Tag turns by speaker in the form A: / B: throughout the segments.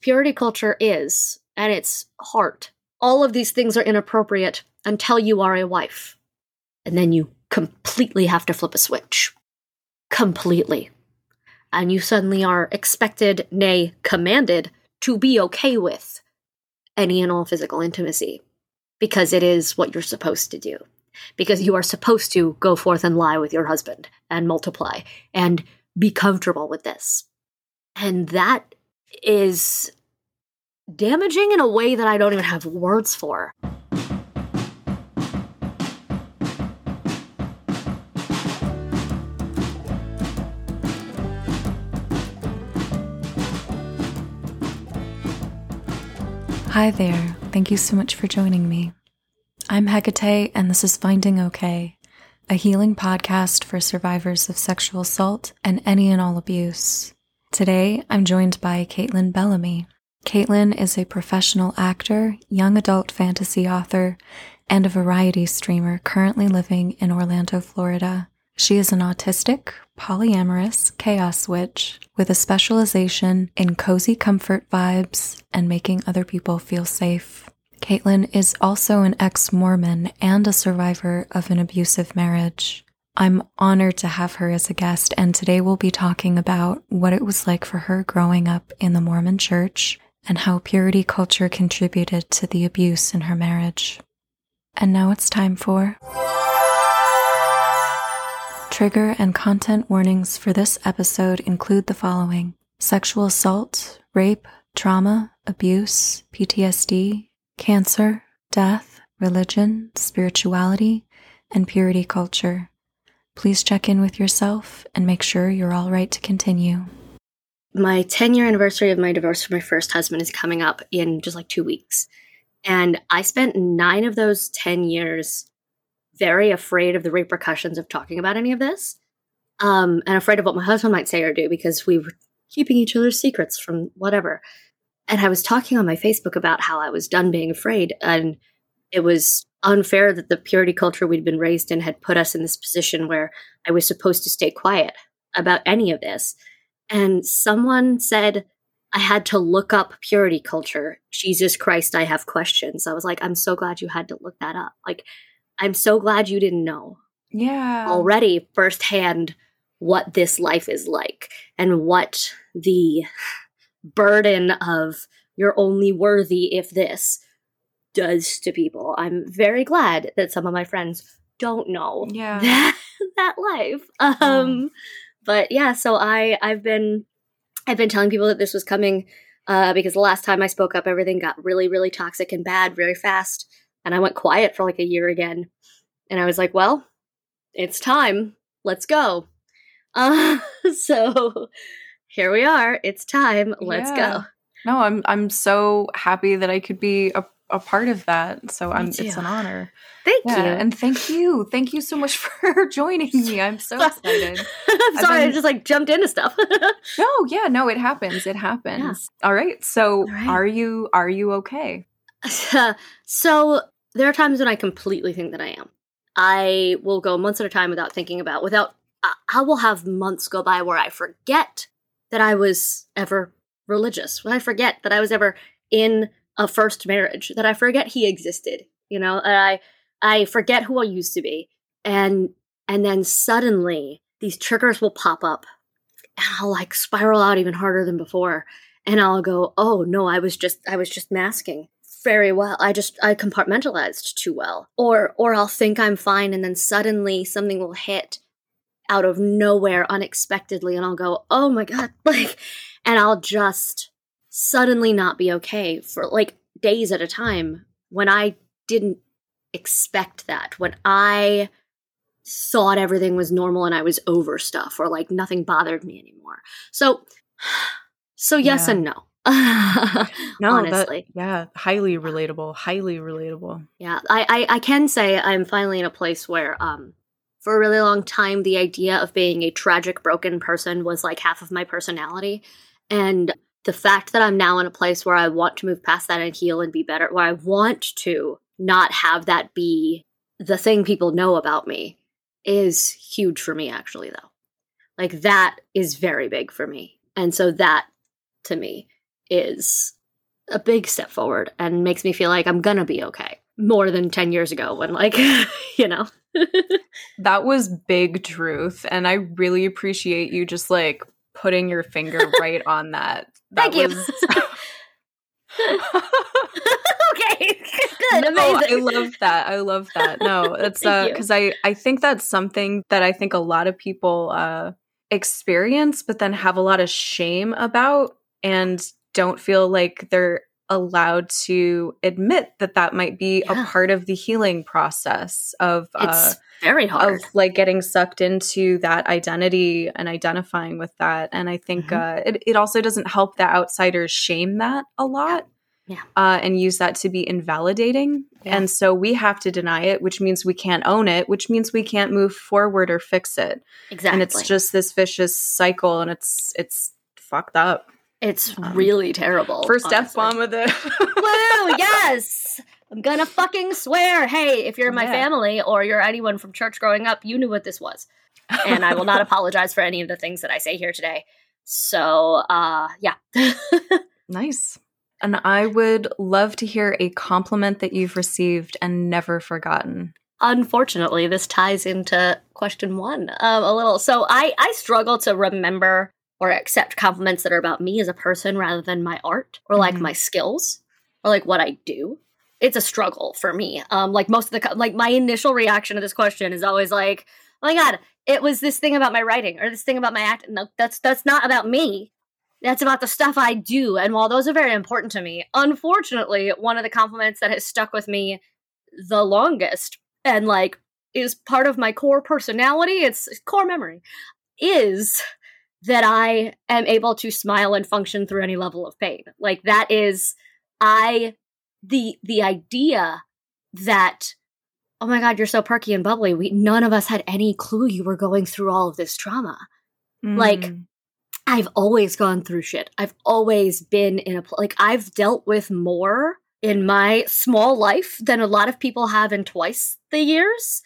A: purity culture is, at its heart, all of these things are inappropriate until you are a wife. And then you completely have to flip a switch. Completely. And you suddenly are expected, nay, commanded, to be okay with any and all physical intimacy because it is what you're supposed to do. Because you are supposed to go forth and lie with your husband and multiply and be comfortable with this. And that is damaging in a way that I don't even have words for.
B: Hi there. Thank you so much for joining me. I'm Hecate, and this is Finding Okay, a healing podcast for survivors of sexual assault and any and all abuse. Today, I'm joined by Caitlin Bellamy. Caitlin is a professional actor, young adult fantasy author, and a variety streamer currently living in Orlando, Florida. She is an autistic, polyamorous chaos witch with a specialization in cozy comfort vibes and making other people feel safe. Caitlin is also an ex Mormon and a survivor of an abusive marriage. I'm honored to have her as a guest, and today we'll be talking about what it was like for her growing up in the Mormon church and how purity culture contributed to the abuse in her marriage. And now it's time for. Trigger and content warnings for this episode include the following sexual assault, rape, trauma, abuse, PTSD, cancer, death, religion, spirituality, and purity culture. Please check in with yourself and make sure you're all right to continue.
A: My 10 year anniversary of my divorce from my first husband is coming up in just like two weeks. And I spent nine of those 10 years very afraid of the repercussions of talking about any of this um, and afraid of what my husband might say or do because we were keeping each other's secrets from whatever. And I was talking on my Facebook about how I was done being afraid. And it was unfair that the purity culture we'd been raised in had put us in this position where I was supposed to stay quiet about any of this. And someone said I had to look up purity culture. Jesus Christ, I have questions. I was like, I'm so glad you had to look that up. Like, I'm so glad you didn't know.
B: Yeah.
A: Already firsthand what this life is like and what the burden of you're only worthy if this does to people. I'm very glad that some of my friends don't know
B: yeah.
A: that that life. Um but yeah, so I I've been I've been telling people that this was coming uh because the last time I spoke up everything got really really toxic and bad very fast and I went quiet for like a year again. And I was like, well, it's time. Let's go. Uh so here we are. It's time. Let's yeah. go.
B: No, I'm I'm so happy that I could be a a part of that. So I'm it's an honor.
A: Thank yeah, you.
B: And thank you. Thank you so much for joining me. I'm so excited.
A: I'm sorry, been... I just like jumped into stuff.
B: no, yeah, no, it happens. It happens. Yeah. All right. So All right. are you are you okay?
A: so there are times when I completely think that I am. I will go months at a time without thinking about without I will have months go by where I forget that I was ever religious. When I forget that I was ever in a first marriage, that I forget he existed, you know, I I forget who I used to be. And and then suddenly these triggers will pop up and I'll like spiral out even harder than before. And I'll go, oh no, I was just I was just masking very well. I just I compartmentalized too well. Or or I'll think I'm fine and then suddenly something will hit out of nowhere unexpectedly and I'll go, "Oh my god." Like and I'll just suddenly not be okay for like days at a time when I didn't expect that. When I thought everything was normal and I was over stuff or like nothing bothered me anymore. So so yes yeah. and no.
B: no, honestly. That, yeah, highly relatable, highly relatable.
A: Yeah, I, I I can say I'm finally in a place where um for a really long time the idea of being a tragic broken person was like half of my personality and the fact that I'm now in a place where I want to move past that and heal and be better, where I want to not have that be the thing people know about me is huge for me, actually, though. Like, that is very big for me. And so, that to me is a big step forward and makes me feel like I'm gonna be okay. More than 10 years ago when, like, you know.
B: that was big truth. And I really appreciate you just like putting your finger right on that.
A: Thank was- you. okay, good, amazing.
B: I love that. I love that. No, it's uh because I I think that's something that I think a lot of people uh experience, but then have a lot of shame about and don't feel like they're allowed to admit that that might be yeah. a part of the healing process of
A: uh, very hard
B: of like getting sucked into that identity and identifying with that and i think mm-hmm. uh, it, it also doesn't help that outsiders shame that a lot
A: yeah.
B: Uh, and use that to be invalidating yeah. and so we have to deny it which means we can't own it which means we can't move forward or fix it
A: exactly
B: and it's just this vicious cycle and it's it's fucked up
A: it's um, really terrible.
B: First F bomb of the
A: Woo, yes. I'm gonna fucking swear. Hey, if you're my yeah. family or you're anyone from church growing up, you knew what this was. And I will not apologize for any of the things that I say here today. So uh yeah.
B: nice. And I would love to hear a compliment that you've received and never forgotten.
A: Unfortunately, this ties into question one um, a little. So I I struggle to remember or accept compliments that are about me as a person rather than my art or like mm-hmm. my skills or like what I do. It's a struggle for me. Um, like most of the like my initial reaction to this question is always like, "Oh my god, it was this thing about my writing or this thing about my act." No, that's that's not about me. That's about the stuff I do. And while those are very important to me, unfortunately, one of the compliments that has stuck with me the longest and like is part of my core personality, it's core memory, is that I am able to smile and function through any level of pain. Like that is I the the idea that oh my god, you're so perky and bubbly. We none of us had any clue you were going through all of this trauma. Mm. Like I've always gone through shit. I've always been in a like I've dealt with more in my small life than a lot of people have in twice the years.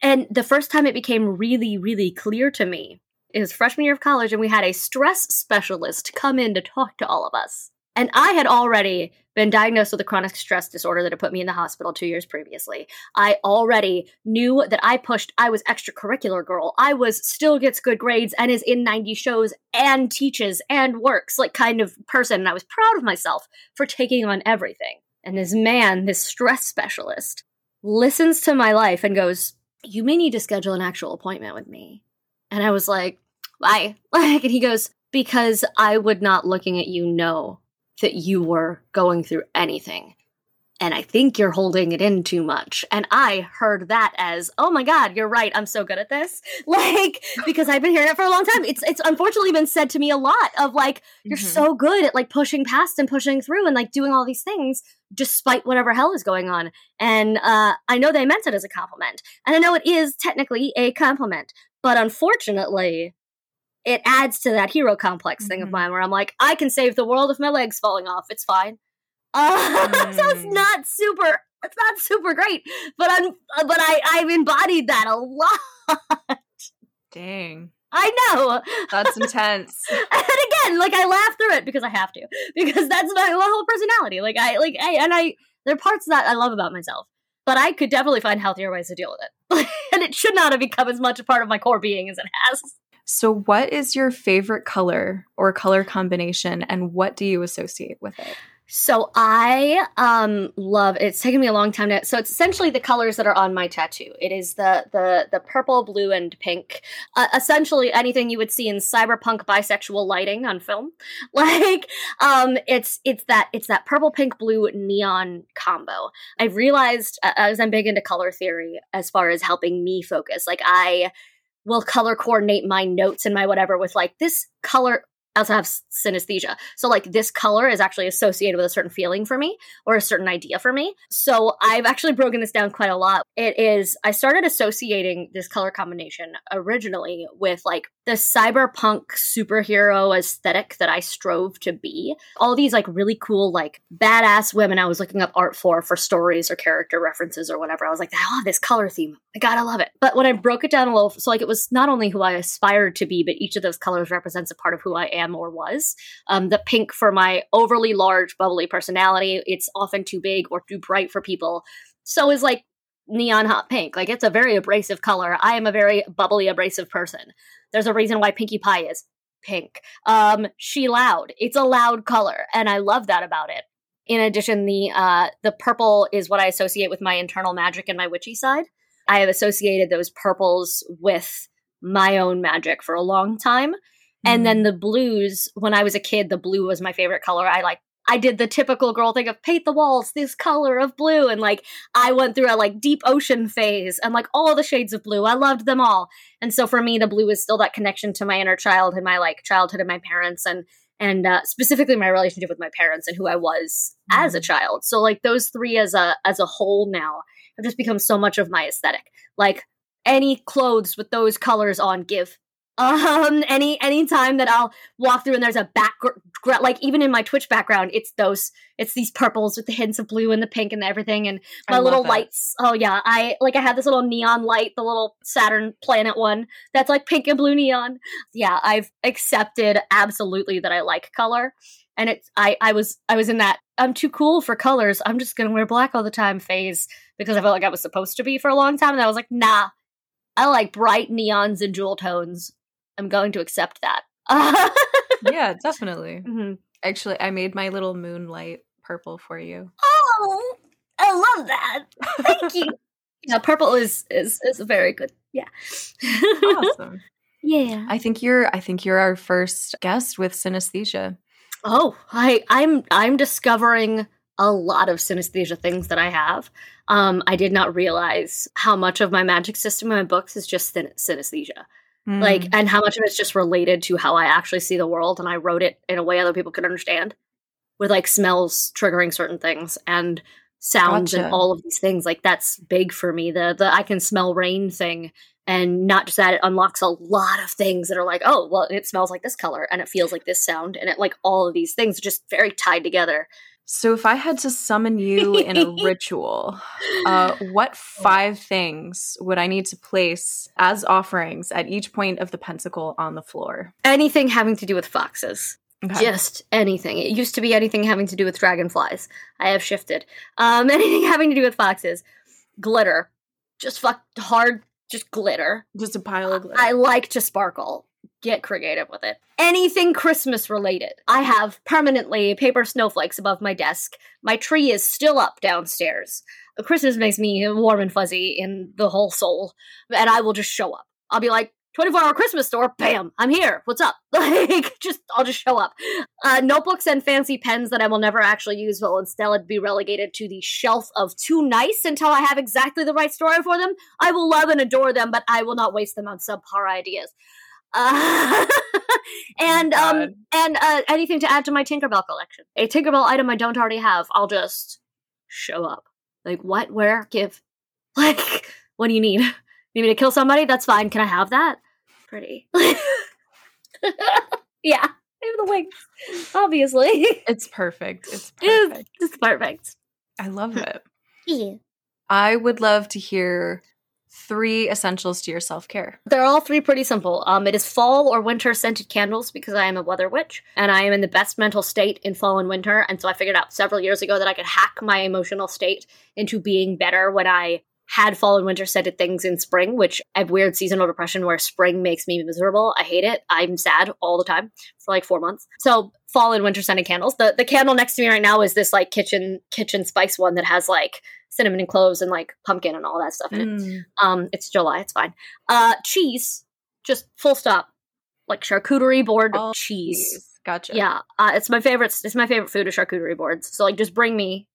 A: And the first time it became really, really clear to me his freshman year of college and we had a stress specialist come in to talk to all of us. And I had already been diagnosed with a chronic stress disorder that had put me in the hospital two years previously. I already knew that I pushed, I was extracurricular girl. I was still gets good grades and is in 90 shows and teaches and works like kind of person. And I was proud of myself for taking on everything. And this man, this stress specialist, listens to my life and goes, You may need to schedule an actual appointment with me. And I was like, why? Like, and he goes, because I would not looking at you know that you were going through anything. And I think you're holding it in too much. And I heard that as, oh my God, you're right. I'm so good at this. Like, because I've been hearing it for a long time. It's it's unfortunately been said to me a lot of like, you're mm-hmm. so good at like pushing past and pushing through and like doing all these things despite whatever hell is going on. And uh, I know they meant it as a compliment. And I know it is technically a compliment. But unfortunately, it adds to that hero complex mm-hmm. thing of mm-hmm. mine where I'm like, I can save the world if my leg's falling off. It's fine. Uh, mm. so it's not super. It's not super great, but I'm. But I I've embodied that a lot.
B: Dang.
A: I know.
B: That's intense.
A: and again, like I laugh through it because I have to. Because that's my, my whole personality. Like I like I and I there are parts that I love about myself. But I could definitely find healthier ways to deal with it. and it should not have become as much a part of my core being as it has.
B: So, what is your favorite color or color combination, and what do you associate with it?
A: So I um love it's taken me a long time to so it's essentially the colors that are on my tattoo. It is the the the purple, blue and pink. Uh, essentially anything you would see in cyberpunk bisexual lighting on film. Like um it's it's that it's that purple, pink, blue neon combo. I've realized as I'm big into color theory as far as helping me focus. Like I will color coordinate my notes and my whatever with like this color I also have synesthesia. So like this color is actually associated with a certain feeling for me or a certain idea for me. So I've actually broken this down quite a lot. It is I started associating this color combination originally with like the cyberpunk superhero aesthetic that I strove to be. All these like really cool, like badass women I was looking up art for for stories or character references or whatever. I was like, I love this color theme. I gotta love it. But when I broke it down a little, so like it was not only who I aspired to be, but each of those colors represents a part of who I am or was. Um, the pink for my overly large, bubbly personality. It's often too big or too bright for people. So is like neon hot pink. Like it's a very abrasive color. I am a very bubbly, abrasive person. There's a reason why Pinkie Pie is pink. Um, she loud. It's a loud color, and I love that about it. In addition, the uh, the purple is what I associate with my internal magic and my witchy side. I have associated those purples with my own magic for a long time. And then mm. the blues, when I was a kid, the blue was my favorite color. I like I did the typical girl thing of paint the walls this color of blue. And like, I went through a like deep ocean phase and like all the shades of blue. I loved them all. And so for me, the blue is still that connection to my inner child and my like childhood and my parents and, and uh, specifically my relationship with my parents and who I was mm-hmm. as a child. So like those three as a, as a whole now have just become so much of my aesthetic. Like any clothes with those colors on give um any any time that i'll walk through and there's a back like even in my twitch background it's those it's these purples with the hints of blue and the pink and everything and my little that. lights oh yeah i like i had this little neon light the little saturn planet one that's like pink and blue neon yeah i've accepted absolutely that i like color and it's i i was i was in that i'm too cool for colors i'm just gonna wear black all the time phase because i felt like i was supposed to be for a long time and i was like nah I like bright neons and jewel tones. I'm going to accept that.
B: yeah, definitely. Mm-hmm. Actually, I made my little moonlight purple for you.
A: Oh, I love that. Thank you. yeah, purple is is is very good. Yeah.
B: awesome.
A: Yeah.
B: I think you're I think you're our first guest with synesthesia.
A: Oh, I I'm I'm discovering a lot of synesthesia things that I have. Um, I did not realize how much of my magic system in my books is just synesthesia. Mm. Like, and how much of it's just related to how I actually see the world. And I wrote it in a way other people could understand with like smells triggering certain things and sounds gotcha. and all of these things. Like, that's big for me. The, the I can smell rain thing. And not just that, it unlocks a lot of things that are like, oh, well, it smells like this color and it feels like this sound. And it like all of these things just very tied together.
B: So, if I had to summon you in a ritual, uh, what five things would I need to place as offerings at each point of the pentacle on the floor?
A: Anything having to do with foxes. Okay. Just anything. It used to be anything having to do with dragonflies. I have shifted. Um, anything having to do with foxes. Glitter. Just fuck hard, just glitter.
B: Just a pile of glitter.
A: I like to sparkle get creative with it. Anything Christmas related. I have permanently paper snowflakes above my desk. My tree is still up downstairs. Christmas makes me warm and fuzzy in the whole soul, and I will just show up. I'll be like, 24 hour Christmas store, bam, I'm here. What's up? Like, just, I'll just show up. Uh, notebooks and fancy pens that I will never actually use will instead be relegated to the shelf of too nice until I have exactly the right story for them. I will love and adore them, but I will not waste them on subpar ideas. Uh, and oh um and uh, anything to add to my Tinkerbell collection. A Tinkerbell item I don't already have, I'll just show up. Like what? Where? Give. Like what do you need? Need me to kill somebody? That's fine. Can I have that? Pretty. yeah. I have the wings. Obviously.
B: It's perfect. It's perfect.
A: It's, it's perfect.
B: I love it.
A: yeah.
B: I would love to hear three essentials to your self care?
A: They're all three pretty simple. Um, it is fall or winter scented candles because I am a weather witch and I am in the best mental state in fall and winter. And so I figured out several years ago that I could hack my emotional state into being better when I had fall and winter scented things in spring, which I have weird seasonal depression where spring makes me miserable. I hate it. I'm sad all the time for like four months. So fall and winter scented candles. The the candle next to me right now is this like kitchen kitchen spice one that has like cinnamon and cloves and like pumpkin and all that stuff in it. Mm. Um, it's July, it's fine. Uh, cheese, just full stop, like charcuterie board oh, cheese.
B: Gotcha.
A: Yeah, uh, it's my favorite. It's my favorite food is charcuterie boards. So like, just bring me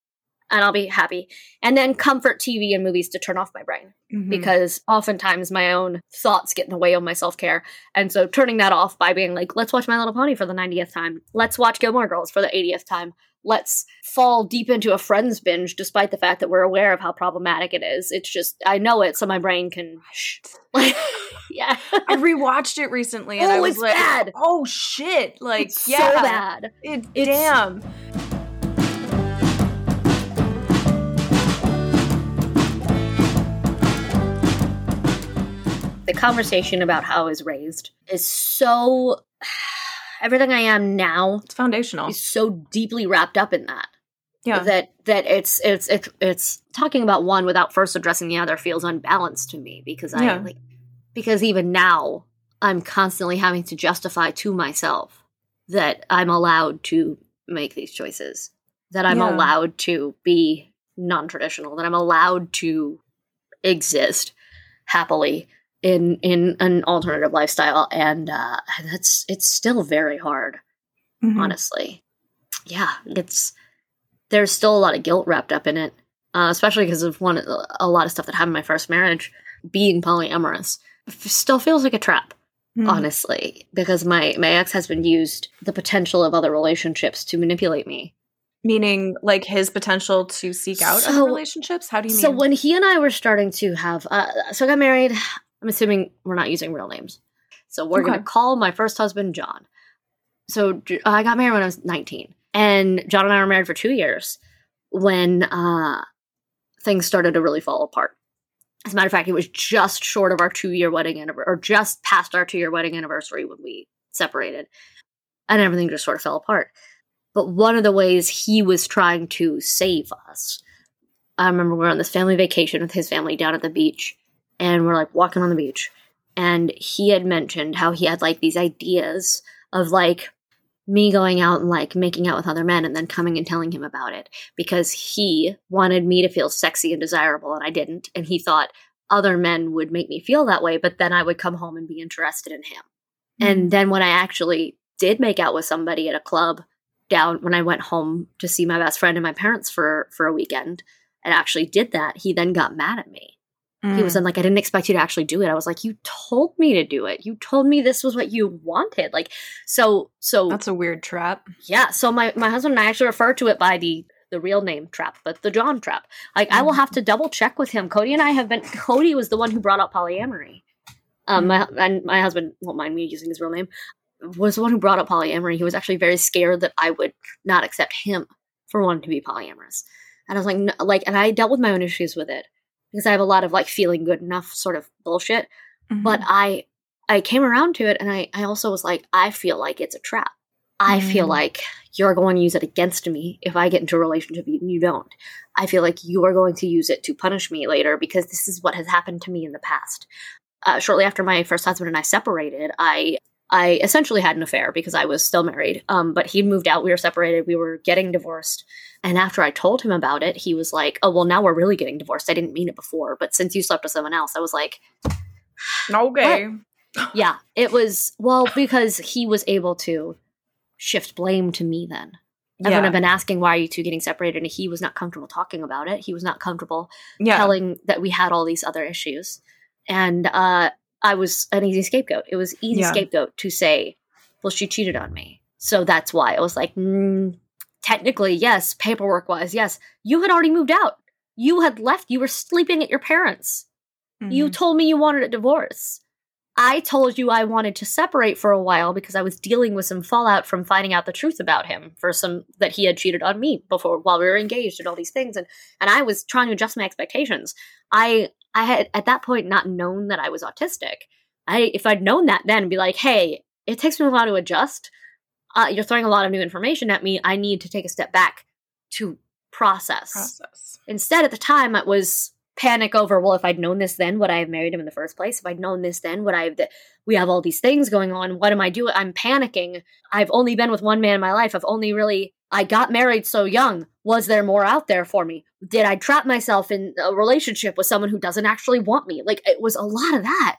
A: and I'll be happy. And then comfort TV and movies to turn off my brain mm-hmm. because oftentimes my own thoughts get in the way of my self care. And so turning that off by being like, let's watch My Little Pony for the 90th time. Let's watch Gilmore Girls for the 80th time. Let's fall deep into a Friends binge despite the fact that we're aware of how problematic it is. It's just, I know it, so my brain can. yeah.
B: I rewatched it recently and oh, I was like, bad. oh shit. Like,
A: it's
B: yeah.
A: So bad.
B: It, it's, damn.
A: The conversation about how I was raised is so everything I am now.
B: It's foundational.
A: Is so deeply wrapped up in that.
B: Yeah.
A: That that it's it's it's it's talking about one without first addressing the other feels unbalanced to me because I yeah. like because even now I'm constantly having to justify to myself that I'm allowed to make these choices. That I'm yeah. allowed to be non-traditional, that I'm allowed to exist happily in in an alternative lifestyle and uh that's it's still very hard mm-hmm. honestly yeah it's there's still a lot of guilt wrapped up in it uh, especially because of one a lot of stuff that happened in my first marriage being polyamorous still feels like a trap mm-hmm. honestly because my my ex-husband used the potential of other relationships to manipulate me
B: meaning like his potential to seek out so, other relationships how do you mean
A: so when he and i were starting to have uh, so i got married I'm assuming we're not using real names. So we're okay. going to call my first husband John. So I got married when I was 19. And John and I were married for two years when uh, things started to really fall apart. As a matter of fact, it was just short of our two year wedding anniversary, or just past our two year wedding anniversary when we separated. And everything just sort of fell apart. But one of the ways he was trying to save us, I remember we were on this family vacation with his family down at the beach and we're like walking on the beach and he had mentioned how he had like these ideas of like me going out and like making out with other men and then coming and telling him about it because he wanted me to feel sexy and desirable and I didn't and he thought other men would make me feel that way but then I would come home and be interested in him. Mm-hmm. And then when I actually did make out with somebody at a club down when I went home to see my best friend and my parents for for a weekend and actually did that, he then got mad at me Mm. He was mm. like, I didn't expect you to actually do it. I was like, you told me to do it. You told me this was what you wanted. Like, so, so
B: that's a weird trap.
A: Yeah. So my my husband and I actually refer to it by the the real name trap, but the John trap. Like, mm. I will have to double check with him. Cody and I have been. Cody was the one who brought up polyamory. Um, mm. my and my husband won't mind me using his real name. Was the one who brought up polyamory. He was actually very scared that I would not accept him for wanting to be polyamorous. And I was like, no, like, and I dealt with my own issues with it because I have a lot of like feeling good enough sort of bullshit. Mm-hmm. But I I came around to it and I, I also was like, I feel like it's a trap. I mm-hmm. feel like you're going to use it against me if I get into a relationship and you don't. I feel like you are going to use it to punish me later because this is what has happened to me in the past. Uh, shortly after my first husband and I separated, I I essentially had an affair because I was still married. Um, but he moved out. We were separated. We were getting divorced. And after I told him about it, he was like, "Oh, well, now we're really getting divorced. I didn't mean it before, but since you slept with someone else, I was like,
B: okay."
A: yeah, it was well because he was able to shift blame to me. Then everyone yeah. had been asking, "Why are you two getting separated?" And he was not comfortable talking about it. He was not comfortable yeah. telling that we had all these other issues. And uh, I was an easy scapegoat. It was easy yeah. scapegoat to say, well, she cheated on me. So that's why I was like, mm, technically, yes, paperwork wise, yes. You had already moved out. You had left. You were sleeping at your parents. Mm-hmm. You told me you wanted a divorce. I told you I wanted to separate for a while because I was dealing with some fallout from finding out the truth about him for some that he had cheated on me before while we were engaged and all these things and and I was trying to adjust my expectations. I I had at that point not known that I was autistic. I if I'd known that then be like, "Hey, it takes me a while to adjust. Uh, you're throwing a lot of new information at me. I need to take a step back to process."
B: Process.
A: Instead at the time it was panic over, well, if I'd known this then, would I have married him in the first place? If I'd known this then, would I have, th- we have all these things going on. What am I doing? I'm panicking. I've only been with one man in my life. I've only really, I got married so young. Was there more out there for me? Did I trap myself in a relationship with someone who doesn't actually want me? Like, it was a lot of that.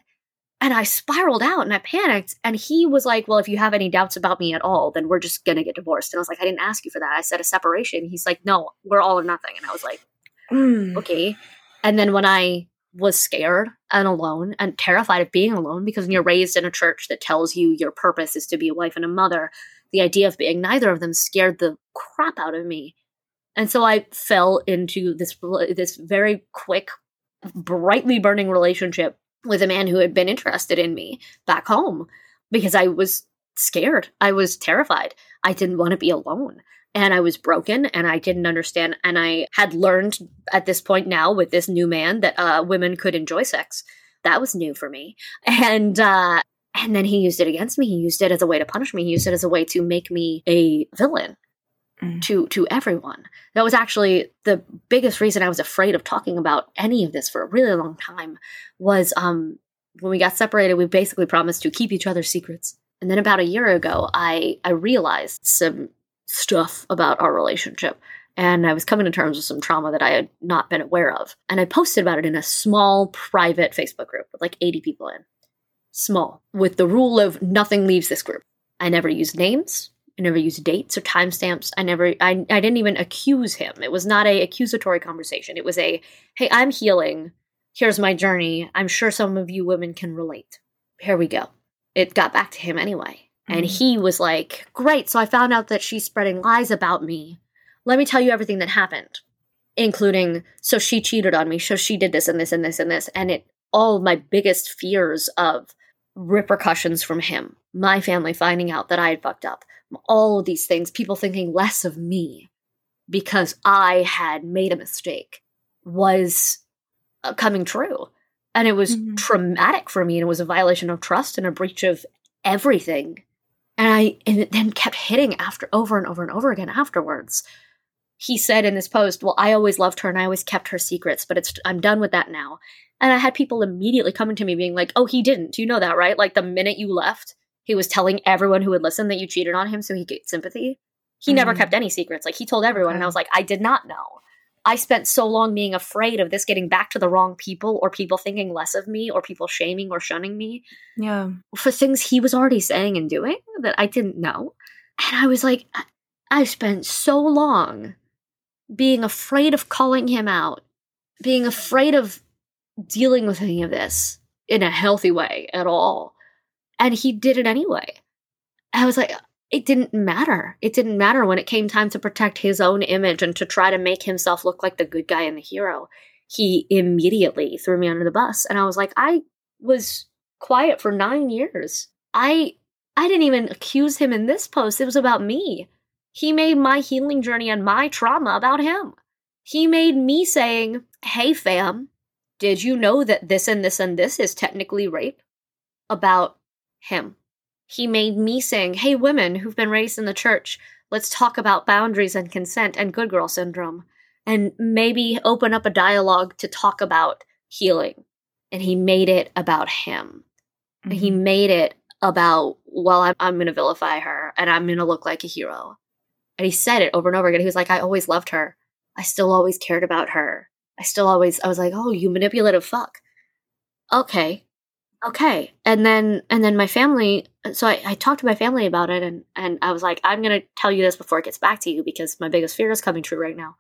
A: and I spiraled out and I panicked. And he was like, Well, if you have any doubts about me at all, then we're just going to get divorced. And I was like, I didn't ask you for that. I said a separation. He's like, No, we're all or nothing. And I was like, mm. Okay. And then when I was scared and alone and terrified of being alone, because when you're raised in a church that tells you your purpose is to be a wife and a mother, the idea of being neither of them scared the crap out of me. And so I fell into this this very quick, brightly burning relationship with a man who had been interested in me back home because I was scared. I was terrified. I didn't want to be alone. And I was broken and I didn't understand. And I had learned at this point now with this new man that uh, women could enjoy sex. That was new for me. And, uh, and then he used it against me. He used it as a way to punish me. He used it as a way to make me a villain mm. to to everyone. That was actually the biggest reason I was afraid of talking about any of this for a really long time. Was um when we got separated, we basically promised to keep each other's secrets. And then about a year ago, I I realized some stuff about our relationship. And I was coming to terms with some trauma that I had not been aware of. And I posted about it in a small private Facebook group with like 80 people in. Small, with the rule of nothing leaves this group. I never used names. I never used dates or timestamps. I never, I, I didn't even accuse him. It was not a accusatory conversation. It was a, hey, I'm healing. Here's my journey. I'm sure some of you women can relate. Here we go. It got back to him anyway. Mm-hmm. And he was like, great. So I found out that she's spreading lies about me. Let me tell you everything that happened, including, so she cheated on me. So she did this and this and this and this. And it, all my biggest fears of repercussions from him, my family finding out that I had fucked up, all of these things, people thinking less of me because I had made a mistake was uh, coming true. And it was mm-hmm. traumatic for me. And it was a violation of trust and a breach of everything. And I and it then kept hitting after over and over and over again afterwards. He said in this post, Well, I always loved her and I always kept her secrets, but it's I'm done with that now. And I had people immediately coming to me being like, Oh, he didn't. You know that, right? Like the minute you left, he was telling everyone who would listen that you cheated on him so he could get sympathy. He mm-hmm. never kept any secrets. Like he told everyone, okay. and I was like, I did not know. I spent so long being afraid of this getting back to the wrong people or people thinking less of me or people shaming or shunning me.
B: Yeah.
A: For things he was already saying and doing that I didn't know. And I was like, I spent so long being afraid of calling him out, being afraid of dealing with any of this in a healthy way at all and he did it anyway. I was like, it didn't matter. It didn't matter when it came time to protect his own image and to try to make himself look like the good guy and the hero. He immediately threw me under the bus. And I was like, I was quiet for nine years. I I didn't even accuse him in this post. It was about me. He made my healing journey and my trauma about him. He made me saying, Hey fam, did you know that this and this and this is technically rape? About him. He made me sing, Hey, women who've been raised in the church, let's talk about boundaries and consent and good girl syndrome, and maybe open up a dialogue to talk about healing. And he made it about him. Mm-hmm. He made it about, well, I'm, I'm going to vilify her and I'm going to look like a hero. And he said it over and over again. He was like, I always loved her. I still always cared about her. I still always, I was like, oh, you manipulative fuck. Okay. Okay. And then and then my family so I, I talked to my family about it and and i was like i'm gonna tell you this before it gets back to you because my biggest fear is coming true right now.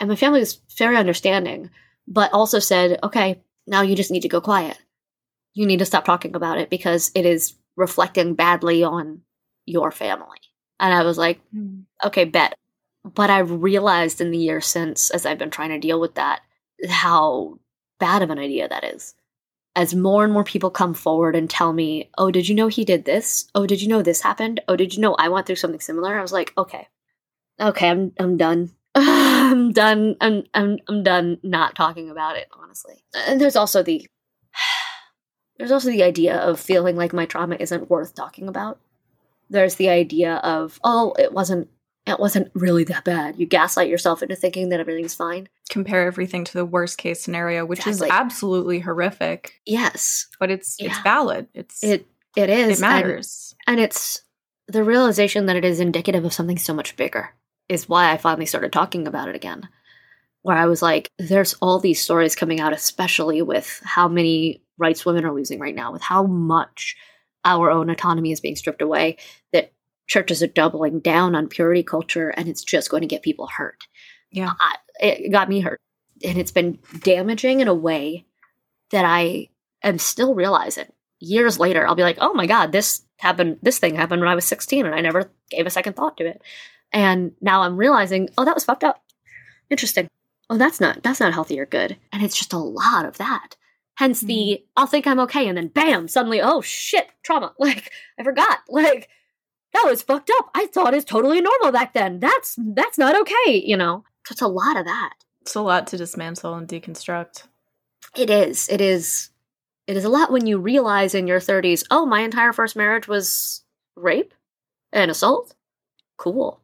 A: And my family was very understanding but also said okay now you just need to go quiet. You need to stop talking about it because it is reflecting badly on your family. And i was like mm. okay bet but I've realized in the years since as i've been trying to deal with that how bad of an idea that is as more and more people come forward and tell me, "Oh, did you know he did this? Oh, did you know this happened? Oh, did you know I went through something similar?" I was like, "Okay, okay, I'm I'm done. I'm done. I'm I'm I'm done not talking about it. Honestly." And there's also the there's also the idea of feeling like my trauma isn't worth talking about. There's the idea of, "Oh, it wasn't it wasn't really that bad. You gaslight yourself into thinking that everything's fine.
B: Compare everything to the worst case scenario, which exactly. is absolutely horrific.
A: Yes.
B: But it's yeah. it's valid. It's
A: it it is.
B: It matters.
A: And, and it's the realization that it is indicative of something so much bigger is why I finally started talking about it again. Where I was like, there's all these stories coming out, especially with how many rights women are losing right now, with how much our own autonomy is being stripped away, that churches are doubling down on purity culture and it's just going to get people hurt.
B: Yeah.
A: I, it got me hurt. And it's been damaging in a way that I am still realizing. Years later, I'll be like, oh my God, this happened, this thing happened when I was 16 and I never gave a second thought to it. And now I'm realizing, oh, that was fucked up. Interesting. Oh, that's not that's not healthy or good. And it's just a lot of that. Hence the mm-hmm. I'll think I'm okay and then bam, suddenly, oh shit, trauma. Like I forgot. Like that was fucked up. I thought it's totally normal back then. That's that's not okay, you know. So it's a lot of that.
B: It's a lot to dismantle and deconstruct.
A: It is. It is. It is a lot when you realize in your 30s, oh, my entire first marriage was rape and assault. Cool.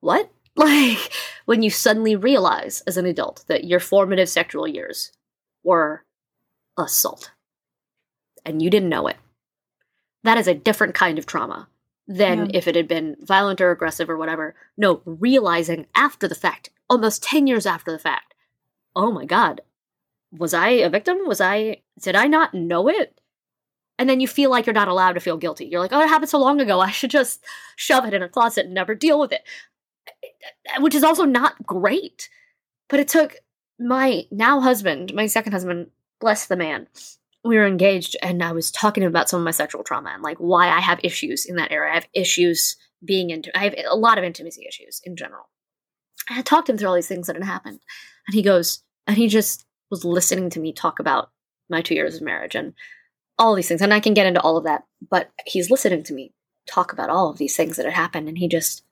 A: What? Like when you suddenly realize as an adult that your formative sexual years were assault and you didn't know it. That is a different kind of trauma than yeah. if it had been violent or aggressive or whatever. No, realizing after the fact, almost 10 years after the fact, oh my God, was I a victim? Was I, did I not know it? And then you feel like you're not allowed to feel guilty. You're like, oh, it happened so long ago. I should just shove it in a closet and never deal with it. Which is also not great. But it took my now husband, my second husband, bless the man, we were engaged and I was talking about some of my sexual trauma and like why I have issues in that area. I have issues being into I have a lot of intimacy issues in general. I talked him through all these things that had happened. And he goes, and he just was listening to me talk about my two years of marriage and all these things. And I can get into all of that, but he's listening to me talk about all of these things that had happened. And he just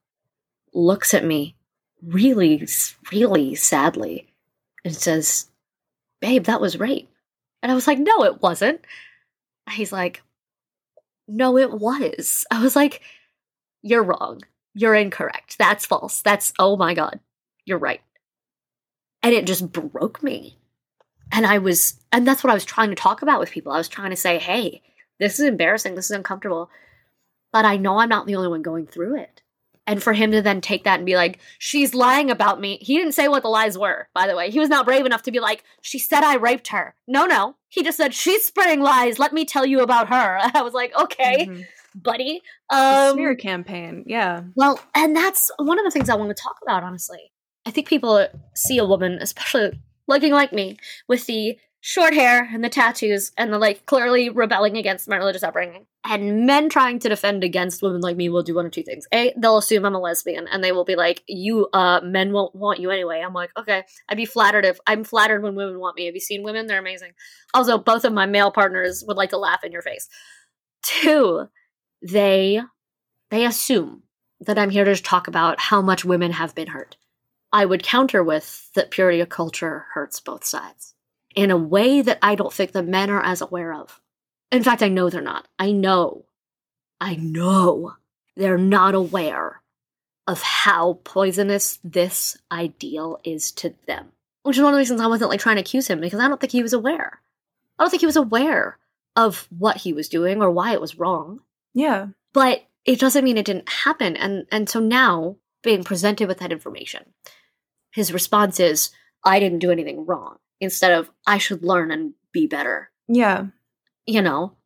A: looks at me really, really sadly and says, Babe, that was rape. And I was like, no, it wasn't. He's like, no, it was. I was like, you're wrong. You're incorrect. That's false. That's, oh my God, you're right. And it just broke me. And I was, and that's what I was trying to talk about with people. I was trying to say, hey, this is embarrassing. This is uncomfortable. But I know I'm not the only one going through it and for him to then take that and be like she's lying about me. He didn't say what the lies were by the way. He was not brave enough to be like she said i raped her. No no. He just said she's spreading lies. Let me tell you about her. I was like okay mm-hmm. buddy.
B: Um smear campaign. Yeah.
A: well and that's one of the things i want to talk about honestly. I think people see a woman especially looking like me with the short hair and the tattoos and the like clearly rebelling against my religious upbringing. And men trying to defend against women like me will do one of two things. A, they'll assume I'm a lesbian and they will be like, You uh men won't want you anyway. I'm like, okay. I'd be flattered if I'm flattered when women want me. Have you seen women? They're amazing. Also, both of my male partners would like to laugh in your face. Two, they they assume that I'm here to talk about how much women have been hurt. I would counter with that purity of culture hurts both sides in a way that I don't think the men are as aware of. In fact, I know they're not. I know, I know they're not aware of how poisonous this ideal is to them. Which is one of the reasons I wasn't like trying to accuse him because I don't think he was aware. I don't think he was aware of what he was doing or why it was wrong.
B: Yeah.
A: But it doesn't mean it didn't happen. And and so now being presented with that information, his response is, I didn't do anything wrong instead of I should learn and be better.
B: Yeah.
A: You know.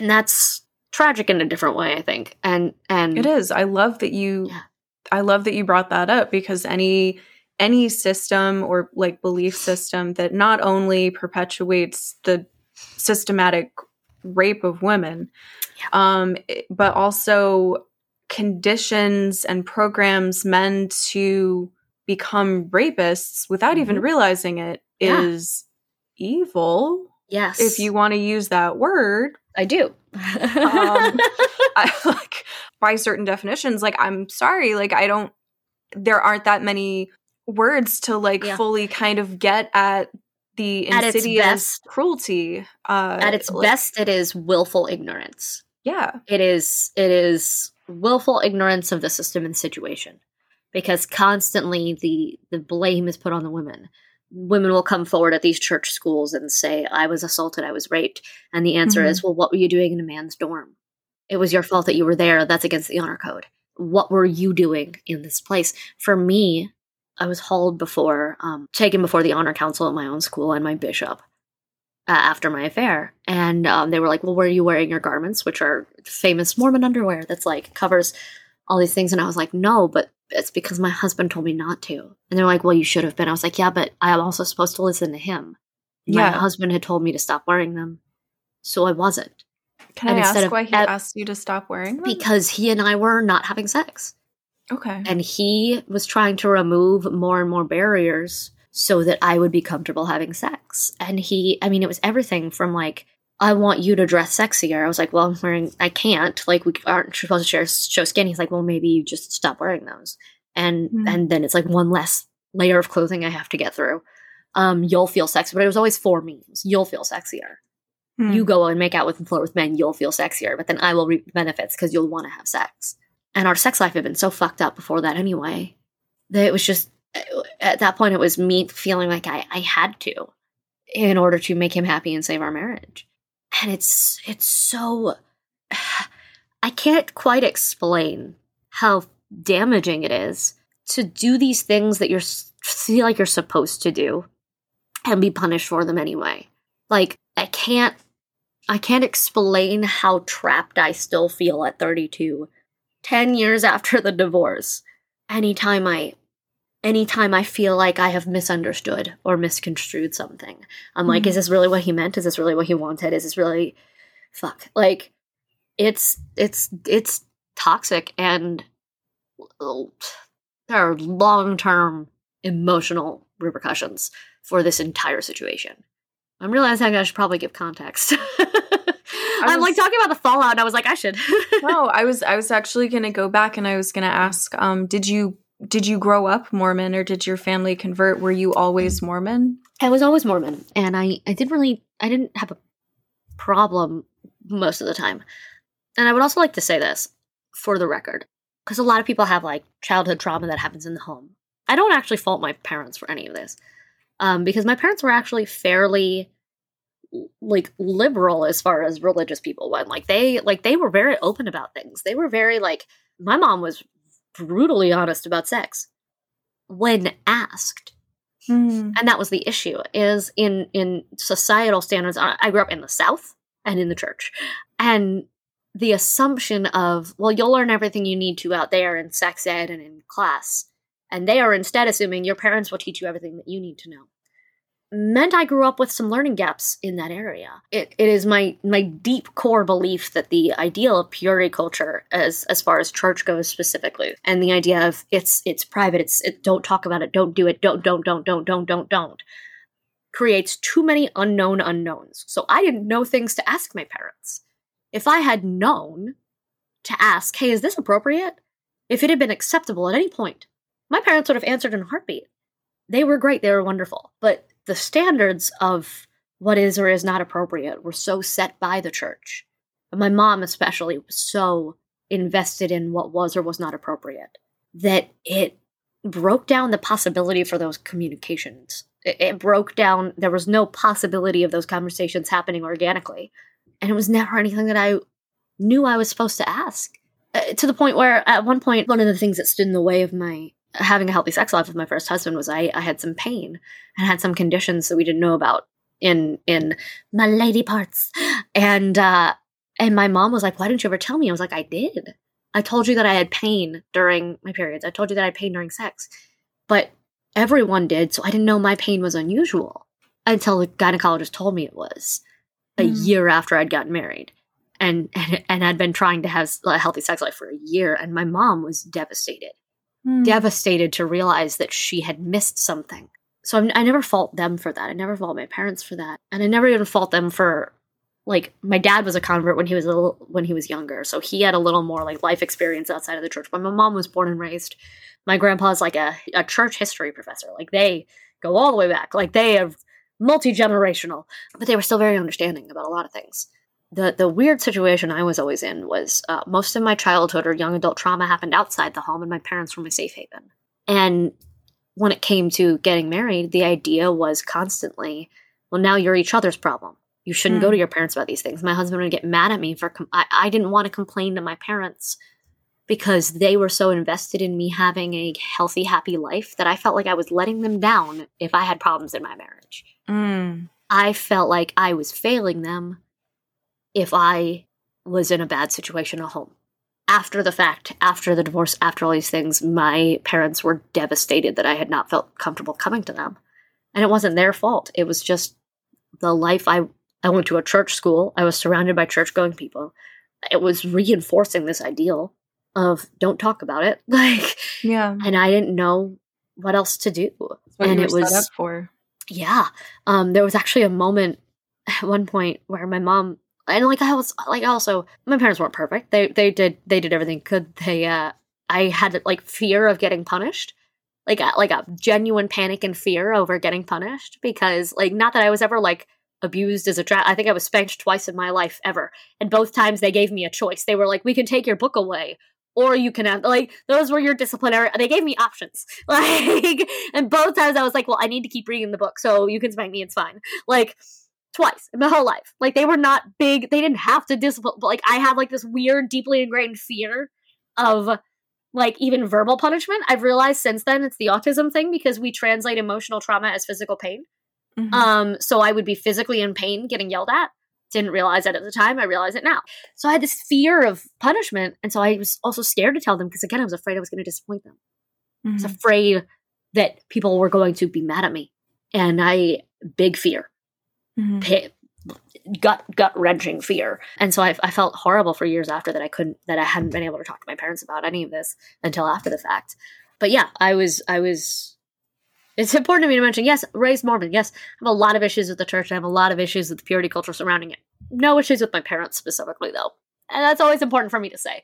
A: And that's tragic in a different way, I think. And and
B: It is. I love that you yeah. I love that you brought that up because any any system or like belief system that not only perpetuates the systematic rape of women yeah. um but also conditions and programs men to become rapists without mm-hmm. even realizing it yeah. is evil.
A: Yes.
B: If you want to use that word.
A: I do. um,
B: I, like by certain definitions, like I'm sorry, like I don't there aren't that many words to like yeah. fully kind of get at the insidious at best, cruelty.
A: Uh, at its like, best, it is willful ignorance.
B: Yeah,
A: it is. It is willful ignorance of the system and situation, because constantly the the blame is put on the women women will come forward at these church schools and say, I was assaulted, I was raped. And the answer mm-hmm. is, well, what were you doing in a man's dorm? It was your fault that you were there. That's against the honor code. What were you doing in this place? For me, I was hauled before, um, taken before the honor council at my own school and my bishop. uh, after my affair. And um, they were like, well, where are you wearing your garments, which are famous Mormon underwear that's like covers all these things. And I was like, no, but it's because my husband told me not to. And they're like, well, you should have been. I was like, yeah, but I am also supposed to listen to him. My
B: Yeah.
A: husband had told me to stop wearing them. So I wasn't.
B: Can
A: And
B: I ask why he
A: at-
B: asked you to stop wearing them?
A: Because he and I were not having sex.
B: okay.
A: And he was trying to remove more and more barriers so that I would be comfortable having sex. And he, I mean, it was everything from like, I want you to dress sexier. I was like, well, I'm wearing, I can't. Like, we aren't supposed to share, show skin. He's like, well, maybe you just stop wearing those. And
B: Hmm.
A: and then it's like one less layer of clothing I have to get through. Um, you'll feel sexy, but it was always four memes. You'll feel sexier.
B: Hmm.
A: You go and make out with and flirt with men, you'll feel sexier, but then I will reap the benefits because you'll want to have sex. And our sex life had been so fucked up before that anyway that it was just at that point it was me feeling like I, I had to in order to make him happy and save our marriage. And it's it's so I can't quite explain how damaging it is to do these things that you're feel like you're supposed to do and be punished for them anyway. Like I can't I can't explain how trapped I still feel at 32 10 years after the divorce. Anytime I anytime I feel like I have misunderstood or misconstrued something. I'm like
B: Mhm.
A: is this really what he meant? Is this really what he wanted? Is this really fuck. Like it's it's it's toxic and there are long-term emotional repercussions for this entire situation. I'm realizing I should probably give context. I'm like talking about the fallout, and I was like, I should.
B: no, I was I was actually going to go back and I was going to ask um did you did you grow up Mormon or did your family convert? Were you always Mormon?
A: I was always Mormon, and I I didn't really I didn't have a problem most of the time. And I would also like to say this for the record, because a lot of people have like childhood trauma that happens in the home. I don't actually fault my parents for any of this, um, because my parents were actually fairly like liberal as far as religious people went. Like they like they were very open about things. They were very like my mom was brutally honest about sex when asked.
B: Hmm.
A: and that was the issue is in in societal standards I grew up in the south and in the church. And the assumption of well you'll learn everything you need to out there in sex ed and in class. And they are instead assuming your parents will teach you everything that you need to know meant i grew up with some learning gaps in that area. It, it is my my deep core belief that the ideal of purity culture as as far as church goes specifically and the idea of it's it's private it's it, don't talk about it don't do it don't don't don't don't don't don't don't creates too many unknown unknowns. So i didn't know things to ask my parents. If i had known to ask hey is this appropriate? If it had been acceptable at any point my parents would have answered in a heartbeat. They were great they were wonderful but the standards of what is or is not appropriate were so set by the church. And my mom especially was so invested in what was or was not appropriate that it broke down the possibility for those communications. It, it broke down there was no possibility of those conversations happening organically. And it was never anything that i knew i was supposed to ask. Uh, to the point where at one point one of the things that stood in the way of my having a healthy sex life with my first husband was I, I had some pain and had some conditions that we didn't know about in in my lady parts. And uh and my mom was like why didn't you ever tell me? I was like i did. I told you that i had pain during my periods. I told you that i had pain during sex. But everyone did so i didn't know my pain was unusual until the gynecologist told me it was a
B: Hmm.
A: year after i'd gotten married and, and and i'd been trying to have a healthy sex life for a year and my mom was devastated
B: Hmm.
A: devastated to realize that she had missed something. So I'm, I never fault them for that. I never fault my parents for that, and I never even fault them for like my dad was a convert when he was a little when he was younger, so he had a little more like life experience outside of the church. But my mom was born and raised. My grandpa's like a a church history professor. Like they go all the way back. Like they have multi generational, but they were still very understanding about a lot of things the the weird situation I was always in was uh, most of my childhood or young adult trauma happened outside the home, and my parents were my safe haven. And when it came to getting married, the idea was constantly, well, now you're each other's problem. You shouldn't go
B: Hmm.
A: to your parents about these things. My husband would get mad at me for. Com- I, I didn't want to complain to my parents because they were so invested in me having a healthy, happy life that I felt like I was letting them down if I had problems in my marriage.
B: Mm.
A: I felt like I was failing them if I was in a bad situation at home. After the fact, after the divorce, after all these things, my parents were devastated that I had not felt comfortable coming to them. And it wasn't their fault. It was just the life I I went to a church school. I was surrounded by church going people. It was reinforcing this ideal of don't talk about it. Like
B: Yeah.
A: and I didn't know what else to do. And it was
B: for.
A: yeah. Um, there was actually a moment at one point where my mom and like I was like also my parents weren't perfect. They they did they did everything could. They uh I had like fear of getting punished. Like a, like a genuine panic and fear over getting punished because like not that I was ever like abused as a child. I think I was spanked twice in my life ever. And both times they gave me a choice. They were like, "We can take your book away or you can have like those were your disciplinary they gave me options like and both times i was like well i need to keep reading the book so you can spank me it's fine like twice in my whole life like they were not big they didn't have to discipline but like i had like this weird deeply ingrained fear of like even verbal punishment i've realized since then it's the autism thing because we translate emotional trauma as physical pain
B: Mhm.
A: um so i would be physically in pain getting yelled at didn't realize that at the time i realize it now so I had this fear of punishment. And so I was also scared to tell them because, again, I was afraid I was going to disappoint them. I was
B: Mhm.
A: afraid that people were going to be mad at me. And I, big fear,
B: Mhm.
A: pit, gut, gut wrenching fear. And so I, I felt horrible for years after that I couldn't, that I hadn't been able to talk to my parents about any of this until after the fact. But yeah, I was, I was, it's important to me to mention, yes, raised Mormon. Yes, I have a lot of issues with the church. I have a lot of issues with the purity culture surrounding it. No issues with my parents specifically, though. And that's always important for me to say.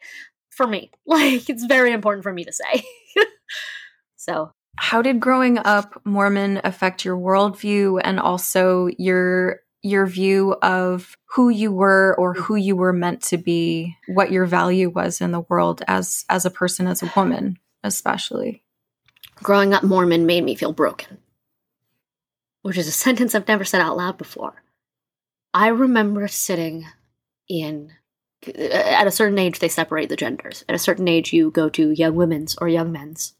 A: For me. Like, it's very important for me to say. so,
B: How did growing up Mormon affect your worldview and also your your view of who you were or who you were meant to be, what your value was in the world as as a person, as a woman, especially?
A: growing up Mormon made me feel broken, which is a sentence I've never said out loud before. I remember sitting in, uh, at a certain age, they separate the genders. At a certain age, you go to young women's or young men's.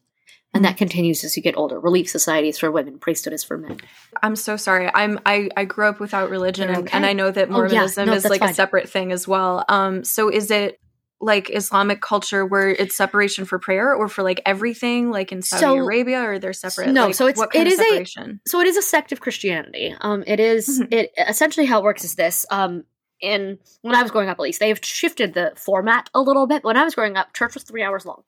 A: And that continues as you get older. Relief societies for women, priesthood is for men.
B: I'm so sorry. I'm I, I grew up without religion and,
A: okay.
B: and I know that
A: Oh, yeah.
B: Mormonism
A: No,
B: is like
A: fine.
B: a separate thing as well. Um so is it like Islamic culture where it's separation for prayer or for like everything like in Saudi
A: So-
B: Arabia or they're separate?
A: No,
B: Like,
A: so it's- it is a- so it is a sect of Christianity. Um, it is-
B: Mhm.
A: it essentially how it works is this. Um, in when I was growing up, at least they've shifted the format a little bit. When I was growing up, church was three hours long.